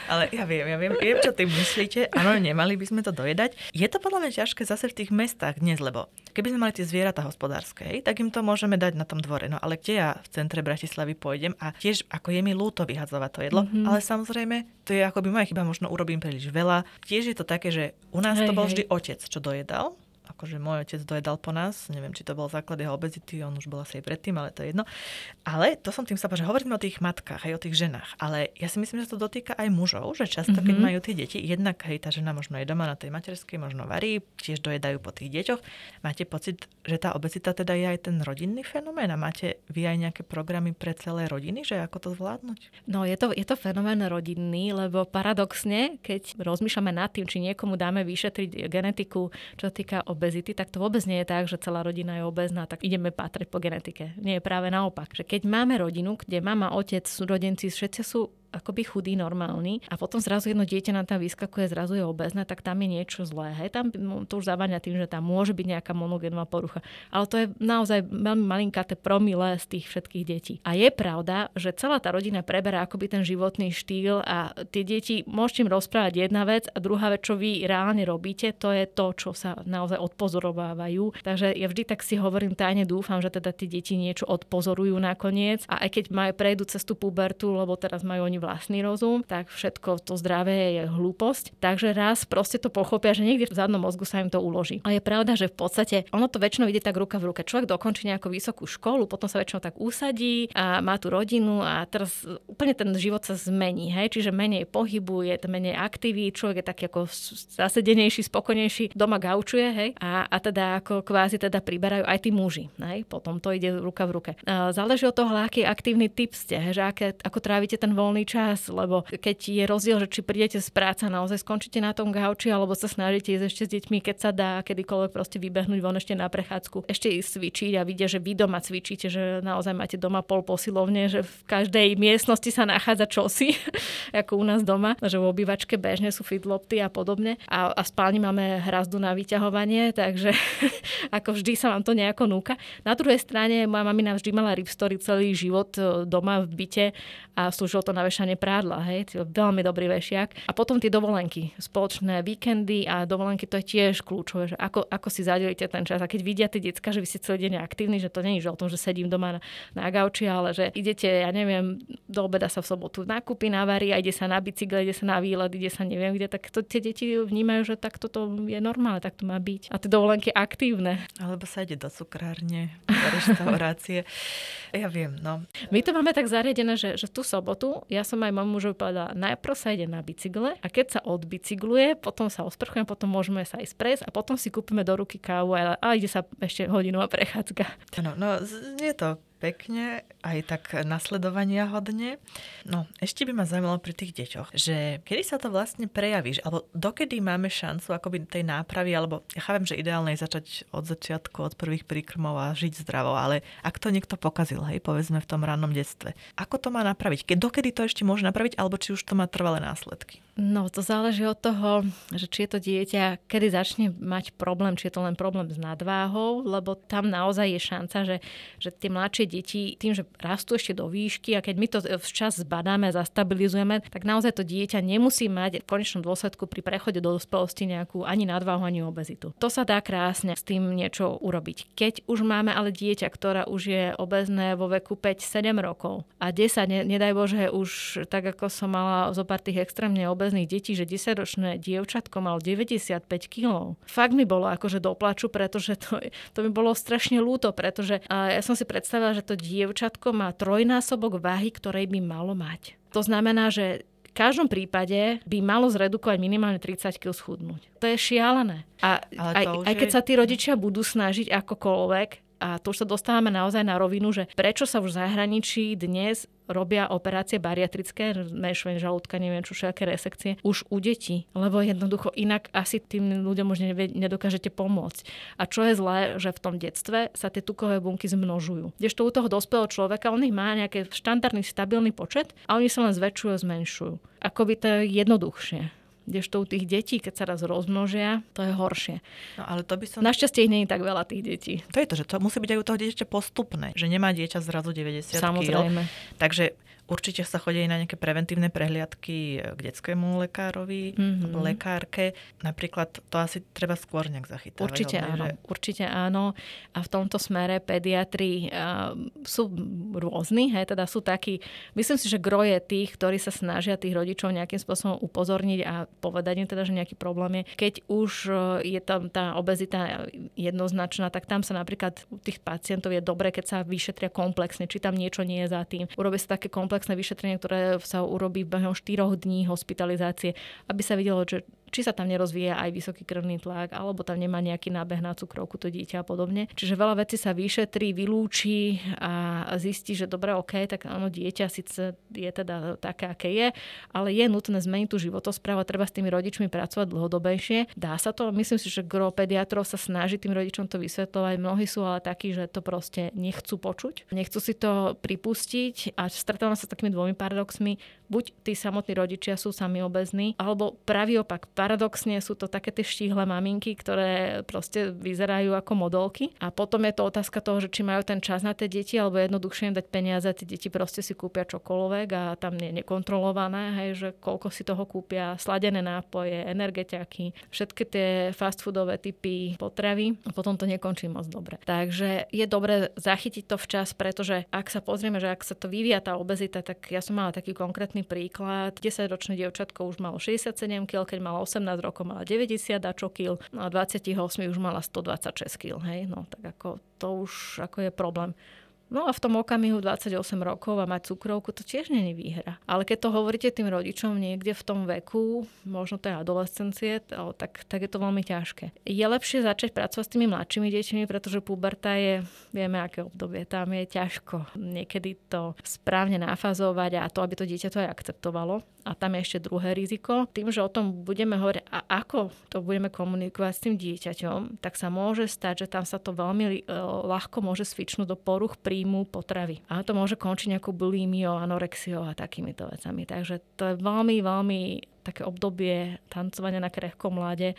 Ale ja viem, ja viem, viem, čo tým myslíte. Áno, nemali by sme to dojedať. Je to podľa mňa ťažké zase v tých mestách dnes, lebo keby sme mali tie zvieratá hospodárske, tak im to môžeme dať na tom dvore. No ale kde ja v centre Bratislavy pôjdem a tiež ako je mi ľúto vyhadzovať to jedlo, mm-hmm. ale samozrejme to je ako by moja chyba, možno urobím príliš veľa. Tiež je to také, že u nás hej, to bol hej. vždy otec, čo dojedal akože môj otec dojedal po nás, neviem, či to bol základ jeho obezity, on už bol asi aj predtým, ale to je jedno. Ale to som tým sa že hovoríme o tých matkách, aj o tých ženách, ale ja si myslím, že to dotýka aj mužov, že často, mm-hmm. keď mhm. majú tie deti, jednak hej, tá žena možno je doma na tej materskej, možno varí, tiež dojedajú po tých deťoch. Máte pocit, že tá obezita teda je aj ten rodinný fenomén a máte vy aj nejaké programy pre celé rodiny, že ako to zvládnuť? No je to, je to fenomén rodinný, lebo paradoxne, keď rozmýšľame nad tým, či niekomu dáme vyšetriť genetiku, čo týka obezity, tak to vôbec nie je tak, že celá rodina je obezná, tak ideme patriť po genetike. Nie je práve naopak. Že keď máme rodinu, kde mama, otec, súrodenci, všetci sú akoby chudý, normálny a potom zrazu jedno dieťa nám tam vyskakuje, zrazu je obezné, tak tam je niečo zlé. Hej, tam to už zaváňa tým, že tam môže byť nejaká monogénová porucha. Ale to je naozaj veľmi malinkaté promile z tých všetkých detí. A je pravda, že celá tá rodina preberá akoby ten životný štýl a tie deti, môžete im rozprávať jedna vec a druhá vec, čo vy reálne robíte, to je to, čo sa naozaj odpozorovávajú. Takže ja vždy tak si hovorím tajne, dúfam, že teda tie deti niečo odpozorujú nakoniec a aj keď majú prejdú cestu pubertu, lebo teraz majú oni vlastný rozum, tak všetko to zdravé je hlúposť. Takže raz proste to pochopia, že niekde v zadnom mozgu sa im to uloží. A je pravda, že v podstate ono to väčšinou ide tak ruka v ruke. Človek dokončí nejakú vysokú školu, potom sa väčšinou tak usadí a má tú rodinu a teraz úplne ten život sa zmení. Hej? Čiže menej pohybu, je menej aktivít, človek je taký ako zasedenejší, spokojnejší, doma gaučuje, hej? A, a teda ako kvázi teda priberajú aj tí muži. Hej? Potom to ide ruka v ruke. Záleží od toho, aký aktívny typ ste, hej? že aké, ako trávite ten voľný čas, lebo keď je rozdiel, že či prídete z práce a naozaj skončíte na tom gauči, alebo sa snažíte ísť ešte s deťmi, keď sa dá, kedykoľvek proste vybehnúť von ešte na prechádzku, ešte ísť cvičiť a vidia, že vy doma cvičíte, že naozaj máte doma pol posilovne, že v každej miestnosti sa nachádza čosi, ako u nás doma, že v obývačke bežne sú fitlopty a podobne. A, a spálni máme hrazdu na vyťahovanie, takže ako vždy sa vám to nejako núka. Na druhej strane moja mamina vždy mala ripstory celý život e, doma v byte a slúžilo to na vešanie prádla. Hej? Veľmi dobrý vešiak. A potom tie dovolenky, spoločné víkendy a dovolenky, to je tiež kľúčové, že ako, ako si zadelíte ten čas. A keď vidia tie decka, že vy si celý deň aktívni, že to nie je o tom, že sedím doma na, na gauči, ale že idete, ja neviem, do obeda sa v sobotu nakúpi, navarí a ide sa na bicykle, ide sa na výlet, ide sa neviem kde, tak to tie deti vnímajú, že tak toto je normálne, tak to má byť. A tie dovolenky aktívne. Alebo sa ide do cukrárne, do reštaurácie. ja viem, no. My to máme tak zariadené, že, že tú sobotu, ja som aj mamu mužovi povedala, najprv sa ide na bicykle a keď sa odbicykluje, potom sa osprchujem, potom môžeme sa ísť prejsť a potom si kúpime do ruky kávu a, a ide sa ešte hodinová prechádzka. No, no, je to pekne, aj tak nasledovania hodne. No, ešte by ma zaujímalo pri tých deťoch, že kedy sa to vlastne prejavíš, alebo dokedy máme šancu akoby tej nápravy, alebo ja chápem, že ideálne je začať od začiatku, od prvých príkrmov a žiť zdravo, ale ak to niekto pokazil, hej, povedzme v tom rannom detstve, ako to má napraviť? Keď dokedy to ešte môže napraviť, alebo či už to má trvalé následky? No, to záleží od toho, že či je to dieťa, kedy začne mať problém, či je to len problém s nadváhou, lebo tam naozaj je šanca, že, že tie mladšie deti tým, že rastú ešte do výšky a keď my to včas zbadáme a zastabilizujeme, tak naozaj to dieťa nemusí mať v konečnom dôsledku pri prechode do dospelosti nejakú ani nadváhu, ani obezitu. To sa dá krásne s tým niečo urobiť. Keď už máme ale dieťa, ktorá už je obezné vo veku 5-7 rokov a 10, ne, nedaj Bože, už tak ako som mala zo pár tých extrémne obezných obezných detí, že 10-ročné dievčatko mal 95 kg. Fakt mi bolo akože doplaču, pretože to, to mi bolo strašne ľúto, pretože ja som si predstavila, že to dievčatko má trojnásobok váhy, ktorej by malo mať. To znamená, že v každom prípade by malo zredukovať minimálne 30 kg schudnúť. To je šialené. A aj, aj keď sa tí rodičia budú snažiť akokoľvek, a tu už sa dostávame naozaj na rovinu, že prečo sa už v zahraničí dnes robia operácie bariatrické, zmenšovanie žalúdka, neviem čo, všetké resekcie, už u detí, lebo jednoducho inak asi tým ľuďom už nedokážete pomôcť. A čo je zlé, že v tom detstve sa tie tukové bunky zmnožujú. Kdežto u toho dospelého človeka, on ich má nejaký štandardný stabilný počet a oni sa len zväčšujú a zmenšujú. Ako by to je jednoduchšie kdežto u tých detí, keď sa raz rozmnožia, to je horšie. No, ale to by som... Našťastie ich nie je tak veľa tých detí. To je to, že to musí byť aj u toho dieťaťa postupné, že nemá dieťa zrazu 90 Samozrejme. Kg. Takže Určite sa chodí na nejaké preventívne prehliadky k detskému lekárovi, mm-hmm. lekárke. Napríklad to asi treba skôr nejak zachytávať. Určite áno, že... určite áno. A v tomto smere pediatri uh, sú rôzni, hej, teda sú takí, myslím si, že groje tých, ktorí sa snažia tých rodičov nejakým spôsobom upozorniť a povedať im teda, že nejaký problém je. Keď už je tam tá obezita jednoznačná, tak tam sa napríklad u tých pacientov je dobre, keď sa vyšetria komplexne, či tam niečo nie je za tým. Urobí sa také komplexné komplexné vyšetrenie, ktoré sa urobí behom 4 dní hospitalizácie, aby sa videlo, že či sa tam nerozvíja aj vysoký krvný tlak, alebo tam nemá nejaký nábeh na cukrovku to dieťa a podobne. Čiže veľa vecí sa vyšetrí, vylúči a zistí, že dobre, OK, tak áno, dieťa síce je teda také, aké je, ale je nutné zmeniť tú životosprávu, treba s tými rodičmi pracovať dlhodobejšie. Dá sa to, myslím si, že gro pediatrov sa snaží tým rodičom to vysvetľovať. Mnohí sú ale takí, že to proste nechcú počuť, nechcú si to pripustiť a stretávam sa s takými dvomi paradoxmi. Buď tí samotní rodičia sú sami obezní, alebo pravý opak, paradoxne sú to také tie štíhle maminky, ktoré proste vyzerajú ako modelky. A potom je to otázka toho, že či majú ten čas na tie deti, alebo jednoduchšie im dať peniaze, tie deti proste si kúpia čokoľvek a tam je nekontrolované, hej, že koľko si toho kúpia, sladené nápoje, energetiaky, všetky tie fast foodové typy potravy a potom to nekončí moc dobre. Takže je dobre zachytiť to včas, pretože ak sa pozrieme, že ak sa to vyvíja tá obezita, tak ja som mala taký konkrétny príklad. 10-ročné dievčatko už malo 67 kg, keď malo 18 rokov mala 90 a čo kil, no a 28 už mala 126 kg, hej, no tak ako to už ako je problém. No a v tom okamihu 28 rokov a mať cukrovku, to tiež není výhra. Ale keď to hovoríte tým rodičom niekde v tom veku, možno tej adolescencie, tak, tak je to veľmi ťažké. Je lepšie začať pracovať s tými mladšími deťmi, pretože puberta je, vieme aké obdobie, tam je ťažko niekedy to správne nafazovať a to, aby to dieťa to aj akceptovalo. A tam je ešte druhé riziko. Tým, že o tom budeme hovoriť a ako to budeme komunikovať s tým dieťaťom, tak sa môže stať, že tam sa to veľmi e, ľahko môže svičnúť do poruch príjmu potravy. A to môže končiť nejakou bulimiou, anorexiou a takýmito vecami. Takže to je veľmi, veľmi také obdobie tancovania na krehkom mlade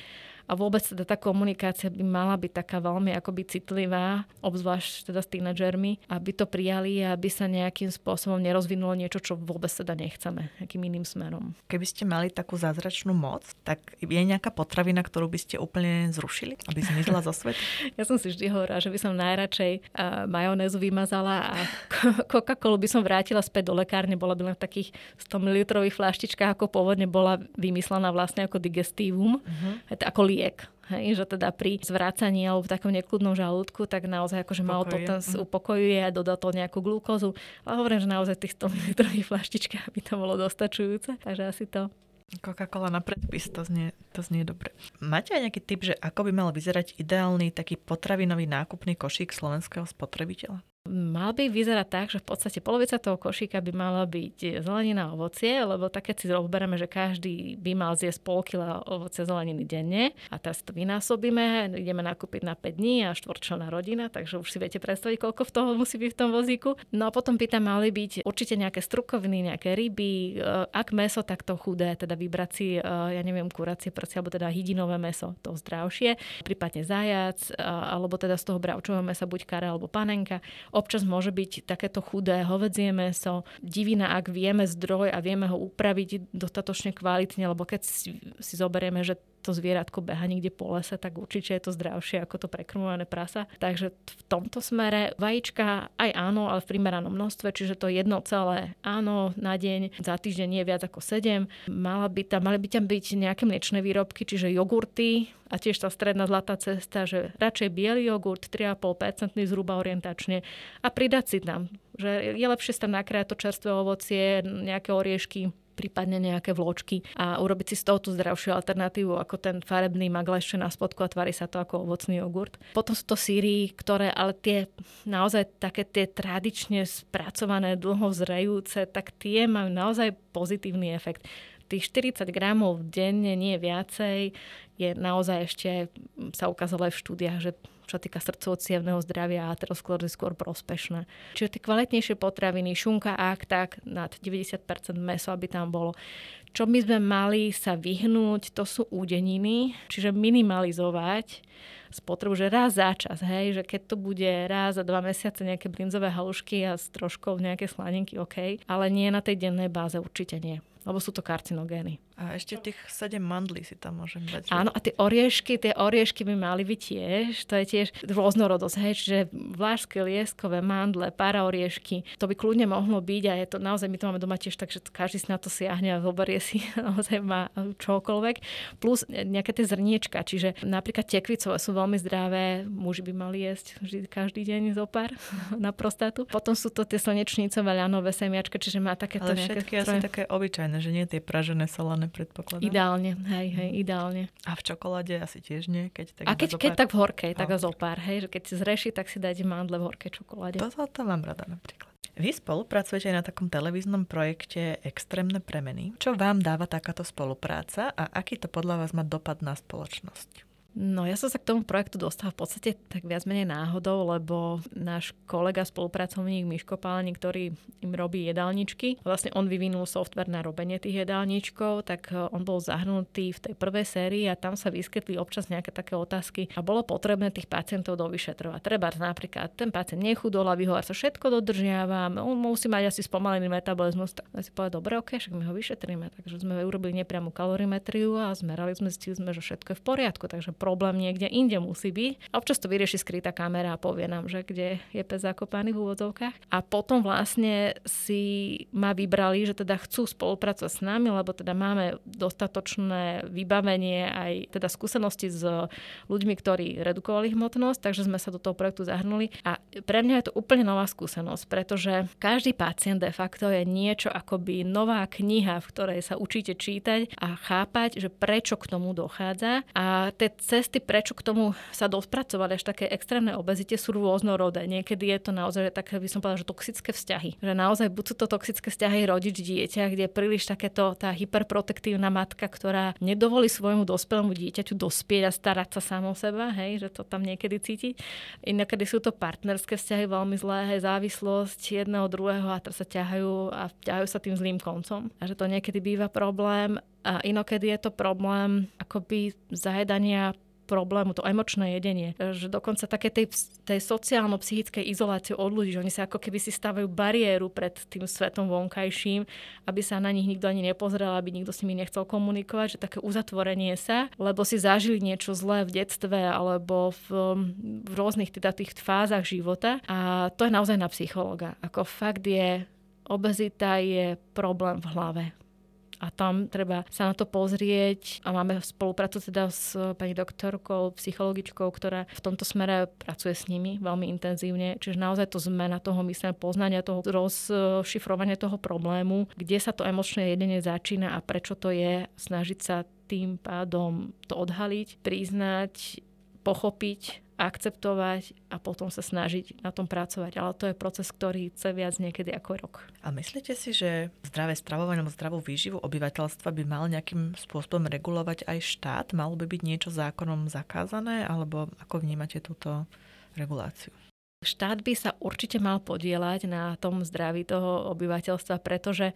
a vôbec teda tá komunikácia by mala byť taká veľmi akoby citlivá, obzvlášť teda s tínedžermi, aby to prijali a aby sa nejakým spôsobom nerozvinulo niečo, čo vôbec teda nechceme, nejakým iným smerom. Keby ste mali takú zázračnú moc, tak je nejaká potravina, ktorú by ste úplne zrušili, aby zmizla zo sveta? ja som si vždy hovorila, že by som najradšej majonézu vymazala a Coca-Colu by som vrátila späť do lekárne, bola by len v takých 100 ml flaštičkách, ako pôvodne bola vymyslená vlastne ako digestívum, uh-huh. ako liek. Hej, že teda pri zvracaní alebo v takom nekludnom žalúdku, tak naozaj akože malo to ten mhm. upokojuje a dodá to nejakú glukózu. Ale hovorím, že naozaj tých 100 ml flaštičkách by to bolo dostačujúce. Takže asi to. Coca-Cola na predpis, to znie, to znie dobre. Máte aj nejaký tip, že ako by mal vyzerať ideálny taký potravinový nákupný košík slovenského spotrebiteľa? Mal by vyzerať tak, že v podstate polovica toho košíka by mala byť zelenina a ovocie, lebo tak keď si zoberieme, že každý by mal zjesť pol kila ovoce zeleniny denne a teraz to vynásobíme, ideme nakúpiť na 5 dní a štvorčlená rodina, takže už si viete predstaviť, koľko v toho musí byť v tom vozíku. No a potom by tam mali byť určite nejaké strukoviny, nejaké ryby, e, ak meso, tak to chudé, teda vybrať si, e, ja neviem, kuracie prsia, alebo teda hydinové meso, to zdravšie, prípadne zajac, e, alebo teda z toho bravčového mesa buď kare alebo panenka Občas môže byť takéto chudé. Hovedzie meso, divina, ak vieme zdroj a vieme ho upraviť dostatočne kvalitne, lebo keď si, si zoberieme, že to zvieratko beha niekde po lese, tak určite je to zdravšie ako to prekrmované prasa. Takže v tomto smere vajíčka aj áno, ale v primeranom množstve, čiže to jedno celé áno na deň, za týždeň nie viac ako 7. Mala by tam, mali by tam byť nejaké mliečne výrobky, čiže jogurty, a tiež tá stredná zlatá cesta, že radšej biely jogurt, 3,5% zhruba orientačne a pridať si tam, že je lepšie si tam nakrájať to čerstvé ovocie, nejaké oriešky, prípadne nejaké vločky a urobiť si z toho tú zdravšiu alternatívu ako ten farebný maglešče na spodku a tvári sa to ako ovocný jogurt. Potom sú to síry, ktoré ale tie naozaj také tie tradične spracované, dlho zrejúce, tak tie majú naozaj pozitívny efekt tých 40 gramov denne, nie viacej, je naozaj ešte, sa ukázalo aj v štúdiách, že čo týka srdcovo zdravia a aterosklerózy skôr prospešné. Čiže tie kvalitnejšie potraviny, šunka, ak tak, nad 90% meso, aby tam bolo. Čo by sme mali sa vyhnúť, to sú údeniny, čiže minimalizovať spotrebu, že raz za čas, hej, že keď to bude raz za dva mesiace nejaké brinzové halušky a s troškou nejaké slaninky, OK, ale nie na tej dennej báze, určite nie lebo sú to karcinogény. A ešte tých 7 mandlí si tam môžem dať. Áno, a tie oriešky, tie oriešky by mali byť tiež, to je tiež rôznorodosť, hej, čiže vlážské, lieskové, mandle, para oriešky, to by kľudne mohlo byť a je to naozaj, my to máme doma tiež tak, že každý si na to siahne a zoberie si naozaj má čokoľvek. Plus nejaké tie zrniečka, čiže napríklad tekvicové sú veľmi zdravé, muži by mali jesť vždy každý deň zo pár na prostátu. Potom sú to tie slnečnicové ľanové semiačka, čiže má takéto Ale všetky nejaké... asi také obyčajné, že nie tie pražené solané predpokladám. Ideálne, hej, hej, ideálne. A v čokoláde asi tiež nie? Keď tak a keď, keď tak v horkej, tak zo pár, hej, že keď si zreši, tak si dajte mandle v horkej čokoláde. To, to, to mám rada napríklad. Vy spolupracujete aj na takom televíznom projekte Extrémne premeny. Čo vám dáva takáto spolupráca a aký to podľa vás má dopad na spoločnosť? No ja som sa k tomu projektu dostala v podstate tak viac menej náhodou, lebo náš kolega, spolupracovník Miško Pálani, ktorý im robí jedálničky, vlastne on vyvinul software na robenie tých jedálničkov, tak e, on bol zahrnutý v tej prvej sérii a tam sa vyskytli občas nejaké také otázky a bolo potrebné tých pacientov dovyšetrovať. Treba napríklad, ten pacient nechudol a vyhovár sa všetko dodržiava, on musí mať asi spomalený metabolizmus, tak si povedali, dobre, ok, však my ho vyšetríme. Takže sme urobili nepriamu kalorimetriu a zmerali sme, zistili sme, že všetko je v poriadku. Takže problém niekde inde musí byť. Občas to vyrieši skrytá kamera a povie nám, že kde je pes zakopaný v úvodzovkách. A potom vlastne si ma vybrali, že teda chcú spolupracovať s nami, lebo teda máme dostatočné vybavenie aj teda skúsenosti s ľuďmi, ktorí redukovali hmotnosť, takže sme sa do toho projektu zahrnuli. A pre mňa je to úplne nová skúsenosť, pretože každý pacient de facto je niečo akoby nová kniha, v ktorej sa učíte čítať a chápať, že prečo k tomu dochádza. A tie cesty, prečo k tomu sa dospracovať až také extrémne obezite sú rôznorodé. Niekedy je to naozaj také, by som povedala, že toxické vzťahy. Že naozaj buď sú to toxické vzťahy rodič dieťa, kde je príliš takéto tá hyperprotektívna matka, ktorá nedovolí svojmu dospelému dieťaťu dospieť a starať sa samo o seba, hej, že to tam niekedy cíti. Inokedy sú to partnerské vzťahy veľmi zlé, hej, závislosť jedného druhého a teraz sa ťahajú a ťahajú sa tým zlým koncom. A že to niekedy býva problém a inokedy je to problém akoby zajedania problému, to emočné jedenie. Že dokonca také tej, tej sociálno-psychickej izolácie od ľudí, že oni sa ako keby si stavajú bariéru pred tým svetom vonkajším, aby sa na nich nikto ani nepozrel, aby nikto s nimi nechcel komunikovať, že také uzatvorenie sa, lebo si zažili niečo zlé v detstve alebo v, v rôznych teda tých fázach života. A to je naozaj na psychologa. Ako fakt je, obezita je problém v hlave a tam treba sa na to pozrieť a máme spoluprácu teda s pani doktorkou, psychologičkou, ktorá v tomto smere pracuje s nimi veľmi intenzívne. Čiže naozaj to zmena toho myslím, poznania toho rozšifrovania toho problému, kde sa to emočné jedenie začína a prečo to je, snažiť sa tým pádom to odhaliť, priznať, pochopiť akceptovať a potom sa snažiť na tom pracovať. Ale to je proces, ktorý chce viac niekedy ako rok. A myslíte si, že zdravé stravovanie alebo zdravú výživu obyvateľstva by mal nejakým spôsobom regulovať aj štát? Malo by byť niečo zákonom zakázané? Alebo ako vnímate túto reguláciu? Štát by sa určite mal podielať na tom zdraví toho obyvateľstva, pretože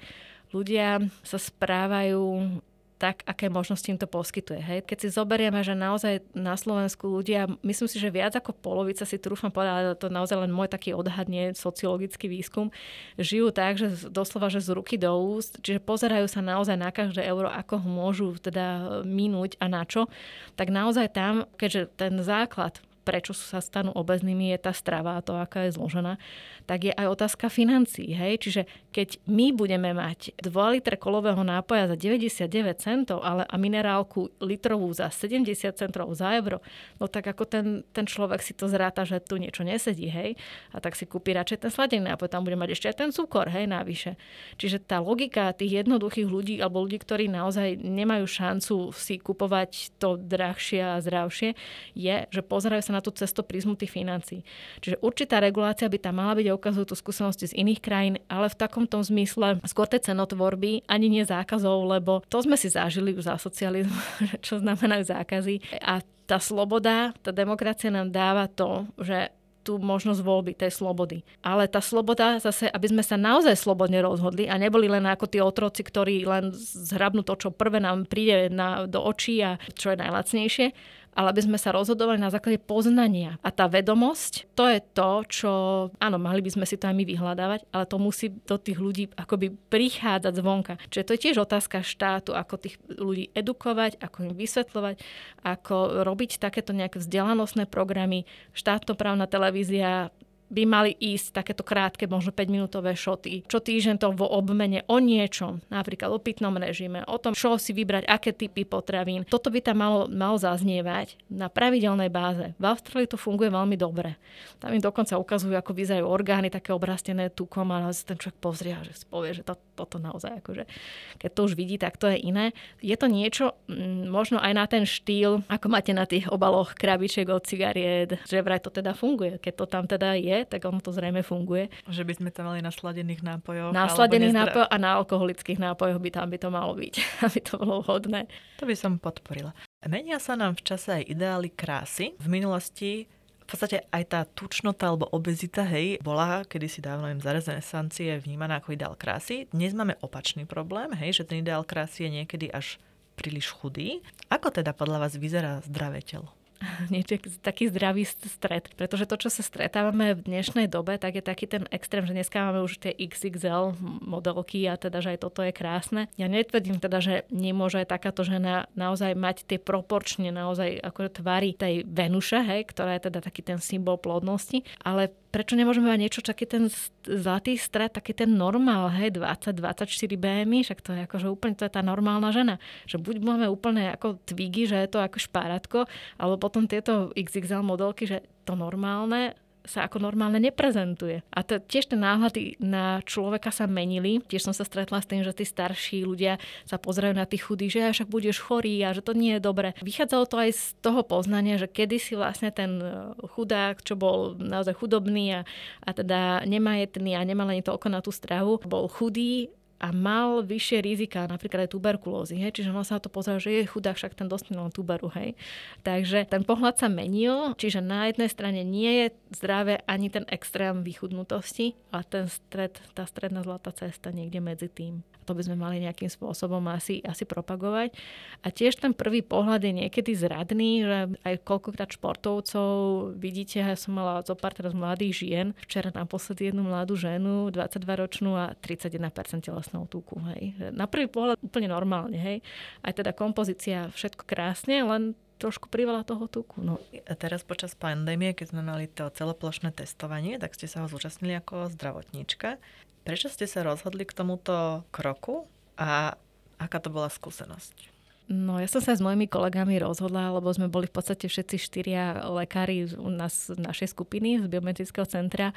ľudia sa správajú tak, aké možnosti im to poskytuje. Hej. Keď si zoberieme, že naozaj na Slovensku ľudia, myslím si, že viac ako polovica si trúfam povedať, ale to naozaj len môj taký odhadne sociologický výskum, žijú tak, že doslova, že z ruky do úst, čiže pozerajú sa naozaj na každé euro, ako ho môžu teda minúť a na čo, tak naozaj tam, keďže ten základ prečo sa stanú obeznými, je tá strava a to, aká je zložená, tak je aj otázka financií. Hej? Čiže keď my budeme mať 2 litre kolového nápoja za 99 centov ale a minerálku litrovú za 70 centov za euro, no tak ako ten, ten človek si to zráta, že tu niečo nesedí, hej? A tak si kúpi radšej ten sladený nápoj, tam bude mať ešte aj ten cukor, hej, navyše. Čiže tá logika tých jednoduchých ľudí alebo ľudí, ktorí naozaj nemajú šancu si kupovať to drahšie a zdravšie, je, že pozerajú sa na tú cestu prízmu tých financií. Čiže určitá regulácia by tam mala byť a ukazujú tú skúsenosti z iných krajín, ale v takom tom zmysle skôr tej cenotvorby, ani nie zákazov, lebo to sme si zažili už za socializmu, čo znamenajú zákazy. A tá sloboda, tá demokracia nám dáva to, že tú možnosť voľby, tej slobody. Ale tá sloboda zase, aby sme sa naozaj slobodne rozhodli a neboli len ako tí otroci, ktorí len zhrabnú to, čo prvé nám príde na, do očí a čo je najlacnejšie, ale aby sme sa rozhodovali na základe poznania. A tá vedomosť, to je to, čo, áno, mali by sme si to aj my vyhľadávať, ale to musí do tých ľudí akoby prichádzať zvonka. Čiže to je tiež otázka štátu, ako tých ľudí edukovať, ako im vysvetľovať, ako robiť takéto nejaké vzdelanostné programy. Štátnoprávna televízia by mali ísť takéto krátke, možno 5-minútové šoty. Čo týždeň to vo obmene o niečom, napríklad o pitnom režime, o tom, čo si vybrať, aké typy potravín. Toto by tam malo, malo zaznievať na pravidelnej báze. V Austrálii to funguje veľmi dobre. Tam im dokonca ukazujú, ako vyzerajú orgány také obrastené tukom a ten človek pozrie a že si povie, že to, toto naozaj akože, keď to už vidí, tak to je iné. Je to niečo mm, možno aj na ten štýl, ako máte na tých obaloch krabičiek od cigariet, že vraj to teda funguje. Keď to tam teda je, tak ono to zrejme funguje. Že by sme to mali na sladených nápojoch. Na sladených nápojoch a na alkoholických nápojoch by tam by to malo byť, aby to bolo vhodné. To by som podporila. Menia sa nám v čase aj ideály krásy. V minulosti v podstate aj tá tučnota alebo obezita, hej, bola kedysi dávno im za renesancie vnímaná ako ideál krásy. Dnes máme opačný problém, hej, že ten ideál krásy je niekedy až príliš chudý. Ako teda podľa vás vyzerá zdravé telo? taký zdravý stred. Pretože to, čo sa stretávame v dnešnej dobe, tak je taký ten extrém, že dneska máme už tie XXL modelky a teda, že aj toto je krásne. Ja netvrdím teda, že nemôže aj takáto žena naozaj mať tie proporčne naozaj ako tvary tej Venuše, hej, ktorá je teda taký ten symbol plodnosti, ale prečo nemôžeme mať niečo, taký ten zlatý stred, taký ten normál, hej, 20-24 BMI, však to je akože úplne, to je tá normálna žena. Že buď máme úplne ako tvigy, že je to ako špáratko, alebo potom tieto XXL modelky, že to normálne sa ako normálne neprezentuje. A to, tiež tie náhľady na človeka sa menili. Tiež som sa stretla s tým, že tí starší ľudia sa pozerajú na tých chudých, že však budeš chorý a že to nie je dobre. Vychádzalo to aj z toho poznania, že kedysi vlastne ten e, chudák, čo bol naozaj chudobný a, a teda nemajetný a nemal ani toľko na tú stravu, bol chudý a mal vyššie rizika, napríklad aj tuberkulózy. Hej? Čiže on sa na to pozrel, že je chudák, však ten dostane len tuberu. Hej? Takže ten pohľad sa menil, čiže na jednej strane nie je zdravé ani ten extrém vychudnutosti, ale ten stred, tá stredná zlatá cesta niekde medzi tým. To by sme mali nejakým spôsobom asi, asi propagovať. A tiež ten prvý pohľad je niekedy zradný, že aj koľkokrát športovcov vidíte, ja som mala zo pár teraz mladých žien, včera naposledy jednu mladú ženu, 22-ročnú a 31% telesnou tuku. Hej. Na prvý pohľad úplne normálne. Hej. Aj teda kompozícia, všetko krásne, len trošku priveľa toho tuku. No. A teraz počas pandémie, keď sme mali to celoplošné testovanie, tak ste sa ho zúčastnili ako zdravotníčka. Prečo ste sa rozhodli k tomuto kroku a aká to bola skúsenosť? No ja som sa s mojimi kolegami rozhodla, lebo sme boli v podstate všetci štyria lekári u nás, našej skupiny z biometrického centra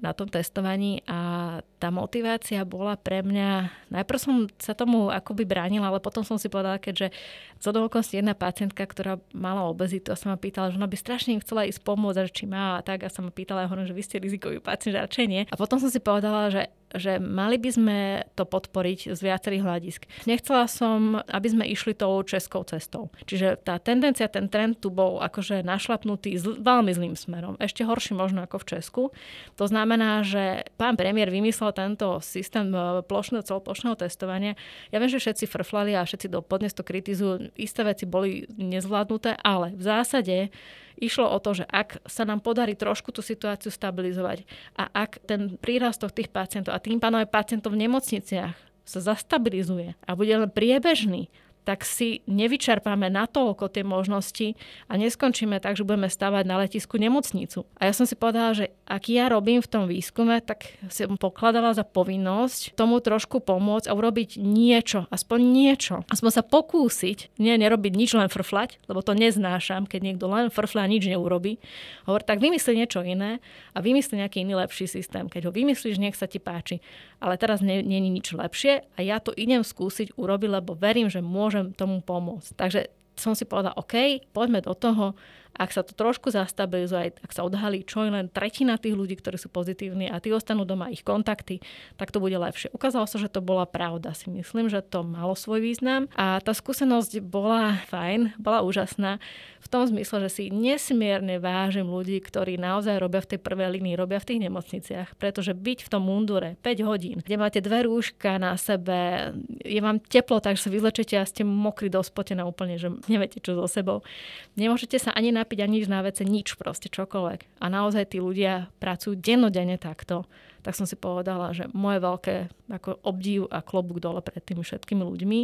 na tom testovaní a tá motivácia bola pre mňa, najprv som sa tomu akoby bránila, ale potom som si povedala, keďže z okolností jedna pacientka, ktorá mala obezitu a sa ma pýtala, že ona by strašne chcela ísť pomôcť, že či má a tak a sa ma pýtala, ja hovorím, že vy ste rizikový pacient, že radšej nie. A potom som si povedala, že že mali by sme to podporiť z viacerých hľadisk. Nechcela som, aby sme išli tou českou cestou. Čiže tá tendencia, ten trend tu bol akože našlapnutý zl- veľmi zlým smerom. Ešte horší možno ako v Česku. To znamená, že pán premiér vymyslel tento systém e, plošného, celoplošného testovania. Ja viem, že všetci frflali a všetci dopodnes to kritizujú. Isté veci boli nezvládnuté, ale v zásade Išlo o to, že ak sa nám podarí trošku tú situáciu stabilizovať a ak ten prírastok tých pacientov a tým pádom aj pacientov v nemocniciach sa zastabilizuje a bude len priebežný, tak si nevyčerpáme natoľko tie možnosti a neskončíme tak, že budeme stavať na letisku nemocnicu. A ja som si povedala, že ak ja robím v tom výskume, tak som pokladala za povinnosť tomu trošku pomôcť a urobiť niečo, aspoň niečo. Aspoň sa pokúsiť, nie nerobiť nič, len frflať, lebo to neznášam, keď niekto len frfla a nič neurobi. Hovor, tak vymysli niečo iné a vymysli nejaký iný lepší systém. Keď ho vymyslíš, nech sa ti páči. Ale teraz nie, je nič lepšie a ja to idem skúsiť urobiť, lebo verím, že môžem tomu pomôcť. Takže som si povedala, OK, poďme do toho, ak sa to trošku zastabilizuje, ak sa odhalí čo je len tretina tých ľudí, ktorí sú pozitívni a tí ostanú doma ich kontakty, tak to bude lepšie. Ukázalo sa, že to bola pravda. Si myslím, že to malo svoj význam a tá skúsenosť bola fajn, bola úžasná v tom zmysle, že si nesmierne vážim ľudí, ktorí naozaj robia v tej prvej línii, robia v tých nemocniciach, pretože byť v tom mundure 5 hodín, kde máte dve rúška na sebe, je vám teplo, takže sa vyzlečete a ste mokrí do spotená úplne, že neviete čo so sebou. Nemôžete sa ani napiť, ani na vece, nič proste, čokoľvek. A naozaj tí ľudia pracujú dennodenne takto tak som si povedala, že moje veľké ako obdiv a klobúk dole pred tými všetkými ľuďmi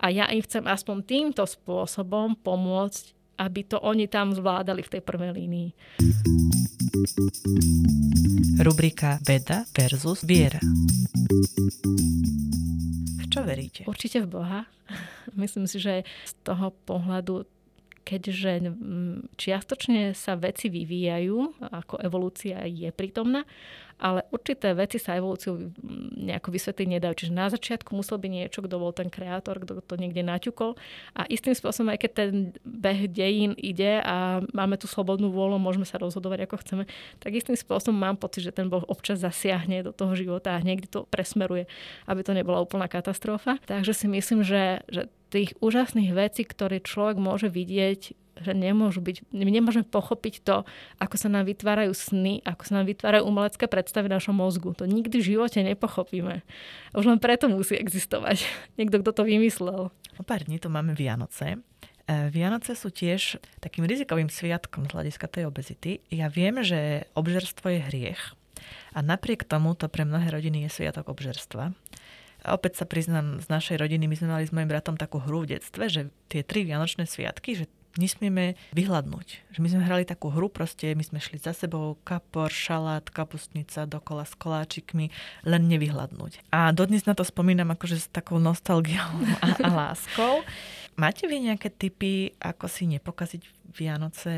a ja im chcem aspoň týmto spôsobom pomôcť aby to oni tam zvládali v tej prvej línii. Rubrika Veda versus viera. V čo veríte? Určite v Boha. Myslím si, že z toho pohľadu keďže čiastočne sa veci vyvíjajú, ako evolúcia je prítomná, ale určité veci sa evolúciou nejako vysvetliť nedajú. Čiže na začiatku musel byť niečo, kto bol ten kreator, kto to niekde naťukol a istým spôsobom, aj keď ten beh dejín ide a máme tu slobodnú vôľu, môžeme sa rozhodovať ako chceme, tak istým spôsobom mám pocit, že ten Boh občas zasiahne do toho života a niekde to presmeruje, aby to nebola úplná katastrofa. Takže si myslím, že, že tých úžasných vecí, ktoré človek môže vidieť že nemôžu byť, nemôžeme pochopiť to, ako sa nám vytvárajú sny, ako sa nám vytvárajú umelecké predstavy v našom mozgu. To nikdy v živote nepochopíme. Už len preto musí existovať. Niekto, kto to vymyslel. O pár dní tu máme Vianoce. E, Vianoce sú tiež takým rizikovým sviatkom z hľadiska tej obezity. Ja viem, že obžerstvo je hriech a napriek tomu to pre mnohé rodiny je sviatok obžerstva. A opäť sa priznám, z našej rodiny my sme mali s mojim bratom takú hru v detstve, že tie tri vianočné sviatky, že nesmieme vyhľadnúť. Že my sme hrali takú hru, proste my sme šli za sebou, kapor, šalát, kapustnica, dokola s koláčikmi, len nevyhľadnúť. A dodnes na to spomínam akože s takou nostalgiou a, a láskou. Máte vy nejaké typy, ako si nepokaziť Vianoce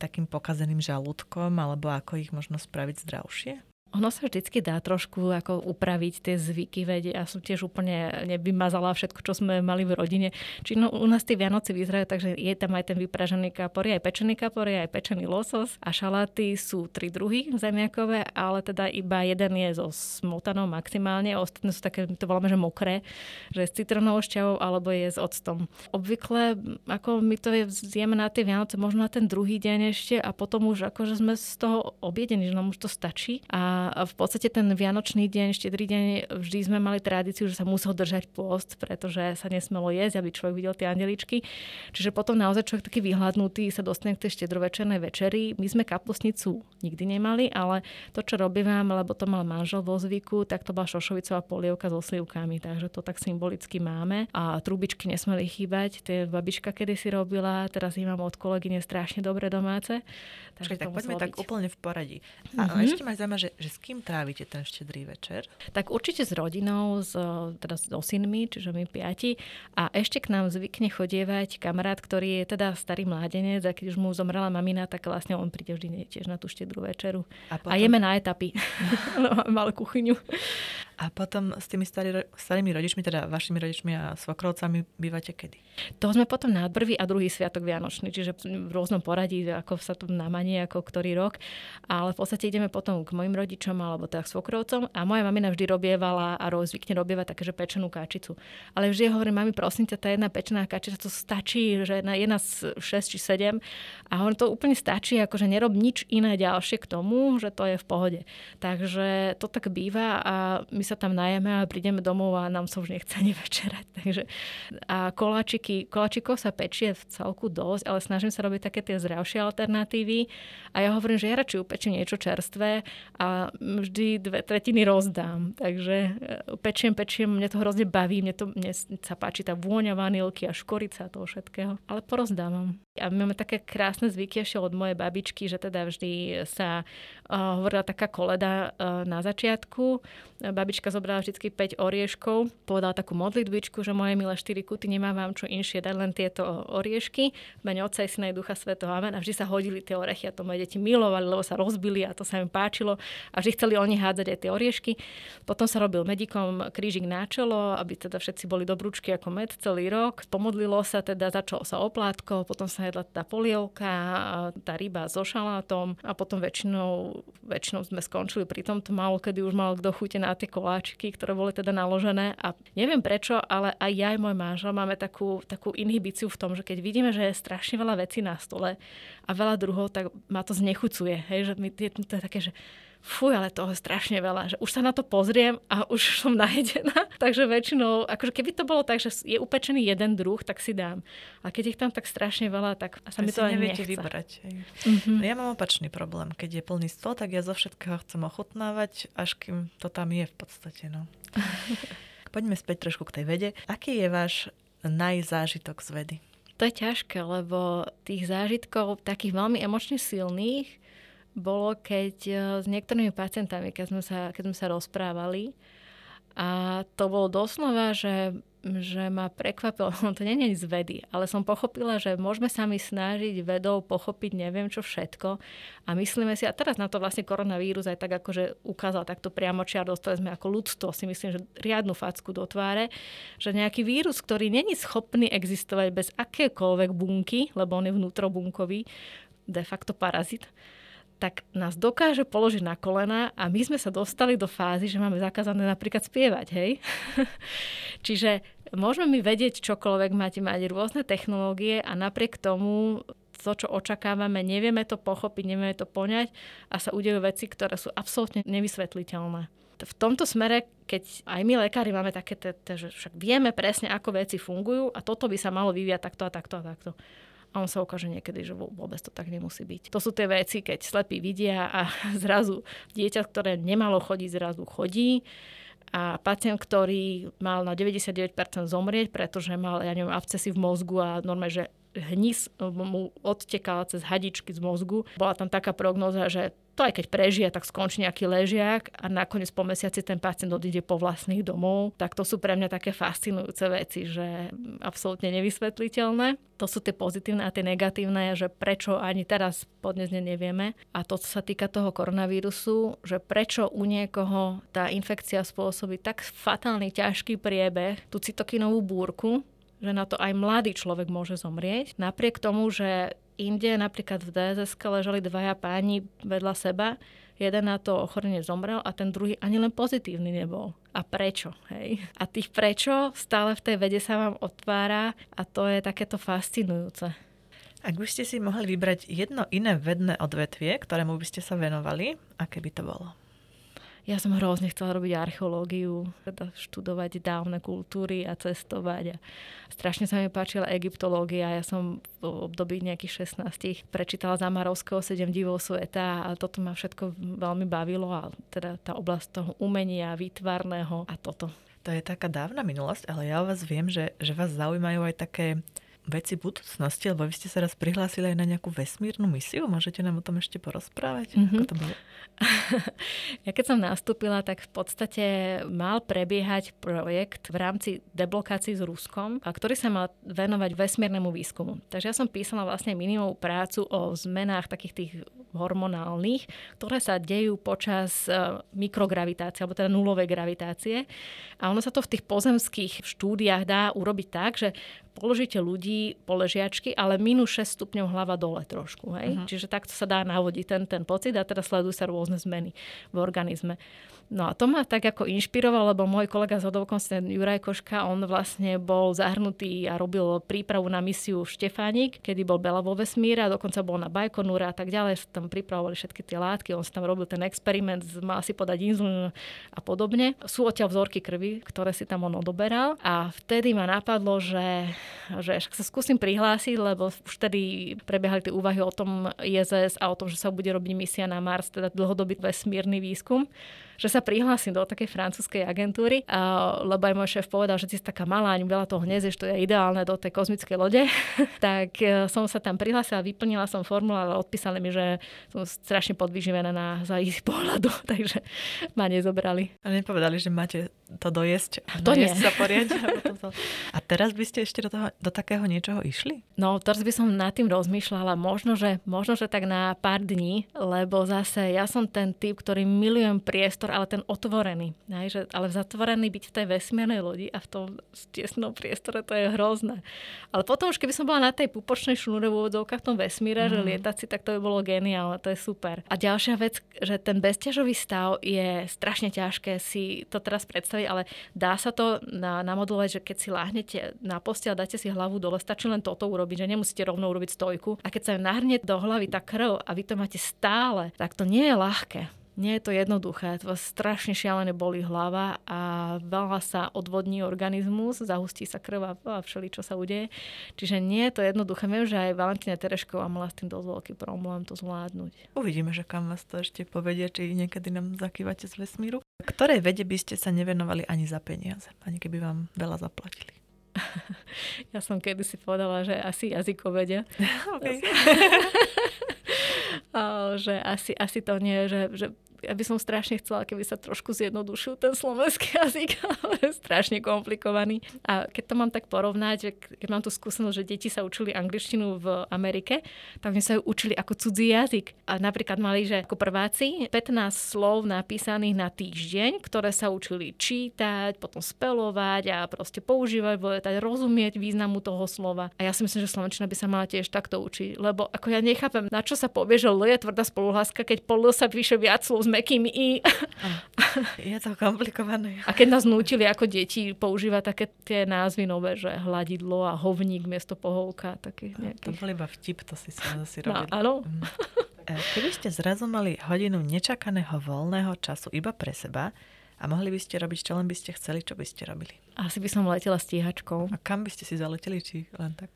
takým pokazeným žalúdkom, alebo ako ich možno spraviť zdravšie? Ono sa vždycky dá trošku ako upraviť tie zvyky, veď ja som tiež úplne nevymazala všetko, čo sme mali v rodine. Či no, u nás tie Vianoce vyzerajú, takže je tam aj ten vypražený kapori, aj pečený kapori, aj pečený losos a šaláty sú tri druhy zemiakové, ale teda iba jeden je so smotanou maximálne, ostatné sú také, to voláme, že mokré, že s citronovou šťavou alebo je s octom. Obvykle, ako my to zjeme na tie Vianoce, možno na ten druhý deň ešte a potom už akože sme z toho objedení, že nám už to stačí. A v podstate ten Vianočný deň, štedrý deň, vždy sme mali tradíciu, že sa musel držať pôst, pretože sa nesmelo jesť, aby človek videl tie andeličky. Čiže potom naozaj človek taký vyhľadnutý sa dostane k tej štedrovečernej večeri. My sme kapustnicu nikdy nemali, ale to, čo robím, lebo to mal manžel vo zvyku, tak to bola šošovicová polievka so slivkami, takže to tak symbolicky máme. A trubičky nesmeli chýbať, tie babička kedy si robila, teraz ich mám od kolegyne strašne dobre domáce. Takže tak poďme tak úplne v poradí. A mm-hmm. ešte ma zaujíma, že, že s kým trávite ten štedrý večer? Tak určite s rodinou, s, teda s osynmi, čiže my piati. A ešte k nám zvykne chodievať kamarát, ktorý je teda starý mládenec a keď už mu zomrela mamina, tak vlastne on príde vždy tiež na tú štedrú večeru. A, potom... a jeme na etapy. Máme malú kuchyňu. A potom s tými starý, starými rodičmi, teda vašimi rodičmi a svokrovcami bývate kedy? To sme potom na prvý a druhý sviatok Vianočný, čiže v rôznom poradí, ako sa to namanie, ako ktorý rok. Ale v podstate ideme potom k mojim rodičom alebo teda k svokrovcom a moja mamina vždy robievala a zvykne robievať také, že pečenú kačicu. Ale vždy hovorím, mami, prosím ťa, tá jedna pečená kačica, to stačí, že je nás 6 či 7 a on to úplne stačí, akože nerob nič iné ďalšie k tomu, že to je v pohode. Takže to tak býva a my sa tam najeme a prídeme domov a nám sa už nechce ani večerať. Takže, a koláčiky, koláčikov sa pečie v celku dosť, ale snažím sa robiť také tie zdravšie alternatívy. A ja hovorím, že ja radšej upečím niečo čerstvé a vždy dve tretiny rozdám. Takže e, pečiem, pečiem, mne to hrozne baví, mne, to, mne sa páči tá vôňa vanilky a škorica toho všetkého. Ale porozdávam. A my máme také krásne zvyky ešte od mojej babičky, že teda vždy sa uh, hovorila taká koleda uh, na začiatku. Babička zobrala vždy 5 orieškov, povedala takú modlitbičku, že moje milé 4 kuty nemá vám čo inšie dať len tieto oriešky. Mene Otca i Syna i Ducha Svetého. Amen. A vždy sa hodili tie orechy a to moje deti milovali, lebo sa rozbili a to sa im páčilo. A vždy chceli oni hádzať aj tie oriešky. Potom sa robil medikom krížik na čelo, aby teda všetci boli dobrúčky ako med celý rok. Pomodlilo sa teda, začalo sa oplátko, potom sa jedla tá polievka, tá ryba so šalátom a potom väčšinou, väčšinou sme skončili pri tomto málo, kedy už mal kto chute na tie koláčiky, ktoré boli teda naložené a neviem prečo, ale aj ja aj môj manžel máme takú, takú inhibíciu v tom, že keď vidíme, že je strašne veľa vecí na stole a veľa druhov, tak ma to znechucuje. Hej, že mi, je to také, že fuj, ale toho strašne veľa, že už sa na to pozriem a už som najedená. Takže väčšinou, akože keby to bolo tak, že je upečený jeden druh, tak si dám. A keď ich tam tak strašne veľa, tak sa mi to aj neviete nechce. vybrať. Mm-hmm. Ja mám opačný problém. Keď je plný stôl, tak ja zo všetkého chcem ochutnávať, až kým to tam je v podstate. No. Poďme späť trošku k tej vede. Aký je váš najzážitok z vedy? To je ťažké, lebo tých zážitkov takých veľmi emočne silných bolo, keď e, s niektorými pacientami, keď sme sa, keď sme sa rozprávali, a to bolo doslova, že, že ma prekvapilo, to nie je z vedy, ale som pochopila, že môžeme sa mi snažiť vedou pochopiť neviem čo všetko. A myslíme si, a teraz na to vlastne koronavírus aj tak akože ukázal takto priamo čiar, dostali sme ako ľudstvo, si myslím, že riadnu facku do tváre, že nejaký vírus, ktorý není schopný existovať bez akékoľvek bunky, lebo on je vnútrobunkový, de facto parazit, tak nás dokáže položiť na kolena a my sme sa dostali do fázy, že máme zakázané napríklad spievať, hej? Čiže môžeme my vedieť čokoľvek, máte mať rôzne technológie a napriek tomu to, čo očakávame, nevieme to pochopiť, nevieme to poňať a sa udejú veci, ktoré sú absolútne nevysvetliteľné. v tomto smere, keď aj my lekári máme také, že však vieme presne, ako veci fungujú a toto by sa malo vyvíjať takto a takto a takto. A on sa ukáže niekedy, že vôbec to tak nemusí byť. To sú tie veci, keď slepí vidia a zrazu dieťa, ktoré nemalo chodiť, zrazu chodí a pacient, ktorý mal na 99% zomrieť, pretože mal, ja neviem, abscesy v mozgu a normálne, že hnis mu odtekala cez hadičky z mozgu. Bola tam taká prognoza, že to aj keď prežije, tak skončí nejaký ležiak a nakoniec po mesiaci ten pacient odíde po vlastných domov. Tak to sú pre mňa také fascinujúce veci, že absolútne nevysvetliteľné. To sú tie pozitívne a tie negatívne, že prečo ani teraz podnes nevieme. A to, čo sa týka toho koronavírusu, že prečo u niekoho tá infekcia spôsobí tak fatálny, ťažký priebeh, tú cytokinovú búrku, že na to aj mladý človek môže zomrieť. Napriek tomu, že inde napríklad v DSS ležali dvaja páni vedľa seba, jeden na to ochorenie zomrel a ten druhý ani len pozitívny nebol. A prečo? Hej? A tých prečo stále v tej vede sa vám otvára a to je takéto fascinujúce. Ak by ste si mohli vybrať jedno iné vedné odvetvie, ktorému by ste sa venovali, aké by to bolo? Ja som hrozne chcela robiť archeológiu, teda študovať dávne kultúry a cestovať. A strašne sa mi páčila egyptológia. Ja som v období nejakých 16 prečítala Zamarovského 7 divov sveta a toto ma všetko veľmi bavilo a teda tá oblasť toho umenia, výtvarného a toto. To je taká dávna minulosť, ale ja vás viem, že, že vás zaujímajú aj také veci budúcnosti, lebo vy ste sa raz prihlásili aj na nejakú vesmírnu misiu. Môžete nám o tom ešte porozprávať? Mm-hmm. Ako to bolo? ja keď som nastúpila, tak v podstate mal prebiehať projekt v rámci deblokácií s Ruskom, a ktorý sa mal venovať vesmírnemu výskumu. Takže ja som písala vlastne minimovú prácu o zmenách takých tých hormonálnych, ktoré sa dejú počas e, mikrogravitácie, alebo teda nulovej gravitácie. A ono sa to v tých pozemských štúdiách dá urobiť tak, že položíte ľudí po ležiačky, ale minus 6 stupňov hlava dole trošku. Hej? Uh-huh. Čiže takto sa dá navodiť ten, ten pocit a teda sledujú sa rôzne zmeny v organizme. No a to ma tak ako inšpiroval, lebo môj kolega z hodovkosti, Juraj Koška, on vlastne bol zahrnutý a robil prípravu na misiu Štefánik, kedy bol Bela vo vesmíre a dokonca bol na Bajkonúra a tak ďalej. Tam pripravovali všetky tie látky, on sa tam robil ten experiment, mal si podať inzulín a podobne. Sú odtiaľ vzorky krvi, ktoré si tam on odoberal a vtedy ma napadlo, že, že sa skúsim prihlásiť, lebo už vtedy prebiehali tie úvahy o tom ISS a o tom, že sa bude robiť misia na Mars, teda dlhodobý vesmírny výskum že sa prihlásim do takej francúzskej agentúry, a, lebo aj môj šéf povedal, že ty si taká malá, ani veľa toho nezieš, to je ideálne do tej kozmickej lode. tak e, som sa tam prihlásila, vyplnila som formulár ale odpísali mi, že som strašne podvyživená na za ich pohľadu, takže ma nezobrali. A nepovedali, že máte to dojesť? To nie. sa poriadne? A teraz by ste ešte do, toho, do takého niečoho išli? No, teraz by som nad tým rozmýšľala. Možno že, možno, že tak na pár dní, lebo zase ja som ten typ, ktorý milujem priestor ale ten otvorený. Hej, že, ale zatvorený byť v tej vesmiernej lodi a v tom tesnom priestore, to je hrozné. Ale potom už keby som bola na tej pupočnej šnúre v úvodzovkách v tom vesmíre, mm. že mhm. lietať si, tak to by bolo geniálne, to je super. A ďalšia vec, že ten bezťažový stav je strašne ťažké si to teraz predstaviť, ale dá sa to na, namodulovať, že keď si láhnete na postel a dáte si hlavu dole, stačí len toto urobiť, že nemusíte rovno urobiť stojku. A keď sa nahrnie do hlavy tá krv a vy to máte stále, tak to nie je ľahké. Nie je to jednoduché, to strašne šialené boli hlava a veľa sa odvodní organizmus, zahustí sa krv a všeli, čo sa udeje. Čiže nie je to jednoduché. Viem, že aj Valentína Terešková mala s tým dosť veľký problém to zvládnuť. Uvidíme, že kam vás to ešte povedie, či niekedy nám zakývate z vesmíru. Ktorej vede by ste sa nevenovali ani za peniaze, ani keby vám veľa zaplatili? ja som kedysi povedala, že asi jazykovede. okay. že asi, asi to nie, že, že ja by som strašne chcela, keby sa trošku zjednodušil ten slovenský jazyk, ale je strašne komplikovaný. A keď to mám tak porovnať, že keď mám tu skúsenosť, že deti sa učili angličtinu v Amerike, tak oni sa ju učili ako cudzí jazyk. A napríklad mali, že ako prváci 15 slov napísaných na týždeň, ktoré sa učili čítať, potom spelovať a proste používať, voletať, rozumieť významu toho slova. A ja si myslím, že slovenčina by sa mala tiež takto učiť, lebo ako ja nechápem, na čo sa povie, že L je tvrdá spoluhláska, keď po L sa píše viac slov mekým i. Je to komplikované. A keď nás nútili ako deti používať také tie názvy nové, že hladidlo a hovník miesto pohovka. Taký nejaký... To bol iba vtip, to si si robili. No, áno. Mm. E, keby ste zrazu mali hodinu nečakaného voľného času iba pre seba, A mohli by ste robiť, čo len by ste chceli, čo by ste robili? Asi by som letela stíhačkou. A kam by ste si zaleteli, či len tak?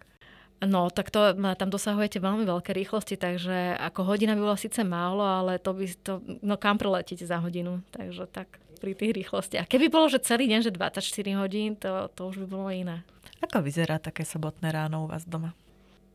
No, tak to, tam dosahujete veľmi veľké rýchlosti, takže ako hodina by bola síce málo, ale to by, to, no kam preletíte za hodinu, takže tak pri tých rýchlostiach. Keby bolo, že celý deň, že 24 hodín, to, to už by bolo iné. Ako vyzerá také sobotné ráno u vás doma?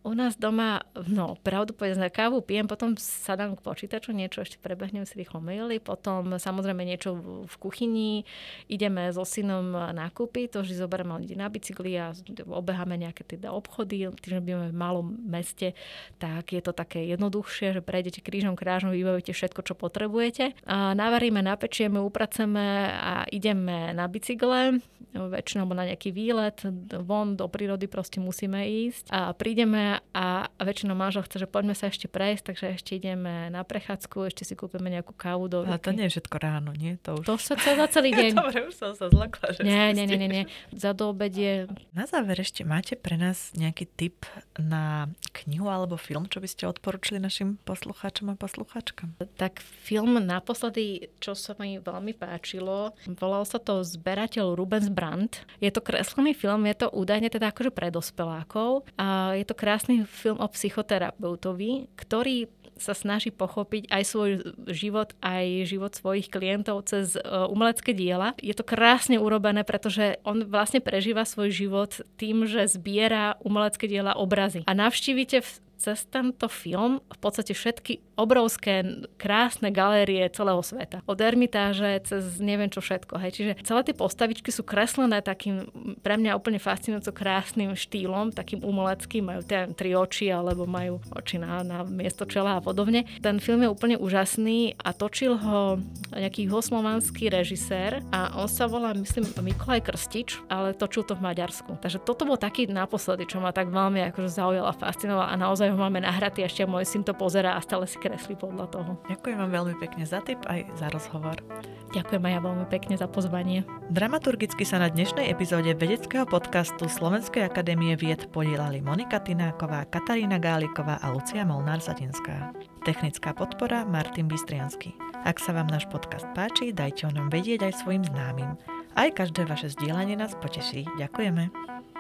U nás doma, no, pravdu povedať, kávu pijem, potom sadám k počítaču, niečo ešte prebehnem si rýchlo maily, potom samozrejme niečo v kuchyni, ideme so synom nakúpiť, to že zoberieme ľudí na bicykli a obeháme nejaké teda obchody, tým, že v malom meste, tak je to také jednoduchšie, že prejdete krížom krážom, vybavíte všetko, čo potrebujete. A navaríme, napečieme, upraceme a ideme na bicykle, väčšinou na nejaký výlet, von do prírody proste musíme ísť a prídeme a, väčšinou manžel chce, že poďme sa ešte prejsť, takže ešte ideme na prechádzku, ešte si kúpime nejakú kávu do Ale to nie je všetko ráno, nie? To, už... to sa za celý deň. Dobre, už som sa zlakla, že nie, nie, nie, nie, nie. Za do obedie. Na záver ešte máte pre nás nejaký tip na knihu alebo film, čo by ste odporučili našim poslucháčom a poslucháčkam? Tak film naposledy, čo sa mi veľmi páčilo, volal sa to Zberateľ Rubens Brandt. Je to kreslený film, je to údajne teda akože pre dospelákov a je to krásny film o psychoterapeutovi, ktorý sa snaží pochopiť aj svoj život, aj život svojich klientov cez e, umelecké diela. Je to krásne urobené, pretože on vlastne prežíva svoj život tým, že zbiera umelecké diela obrazy. A navštívite cez tento film v podstate všetky obrovské, krásne galérie celého sveta. Od Ermitáže cez neviem čo všetko. Hej. Čiže celé tie postavičky sú kreslené takým pre mňa úplne fascinujúco krásnym štýlom, takým umeleckým, majú tie tri oči alebo majú oči na, na miesto čela a podobne. Ten film je úplne úžasný a točil ho nejaký hoslovanský režisér a on sa volá, myslím, Mikolaj Krstič, ale točil to v Maďarsku. Takže toto bol taký naposledy, čo ma tak veľmi akože zaujal a a naozaj ho máme nahratý ešte môj syn to pozerá a stále si kreslí podľa toho. Ďakujem vám veľmi pekne za tip aj za rozhovor. Ďakujem aj ja veľmi pekne za pozvanie. Dramaturgicky sa na dnešnej epizóde vedeckého podcastu Slovenskej akadémie vied podielali Monika Tináková, Katarína Gáliková a Lucia Molnár-Satinská. Technická podpora Martin Bystriansky. Ak sa vám náš podcast páči, dajte o nám vedieť aj svojim známym. Aj každé vaše zdieľanie nás poteší. Ďakujeme.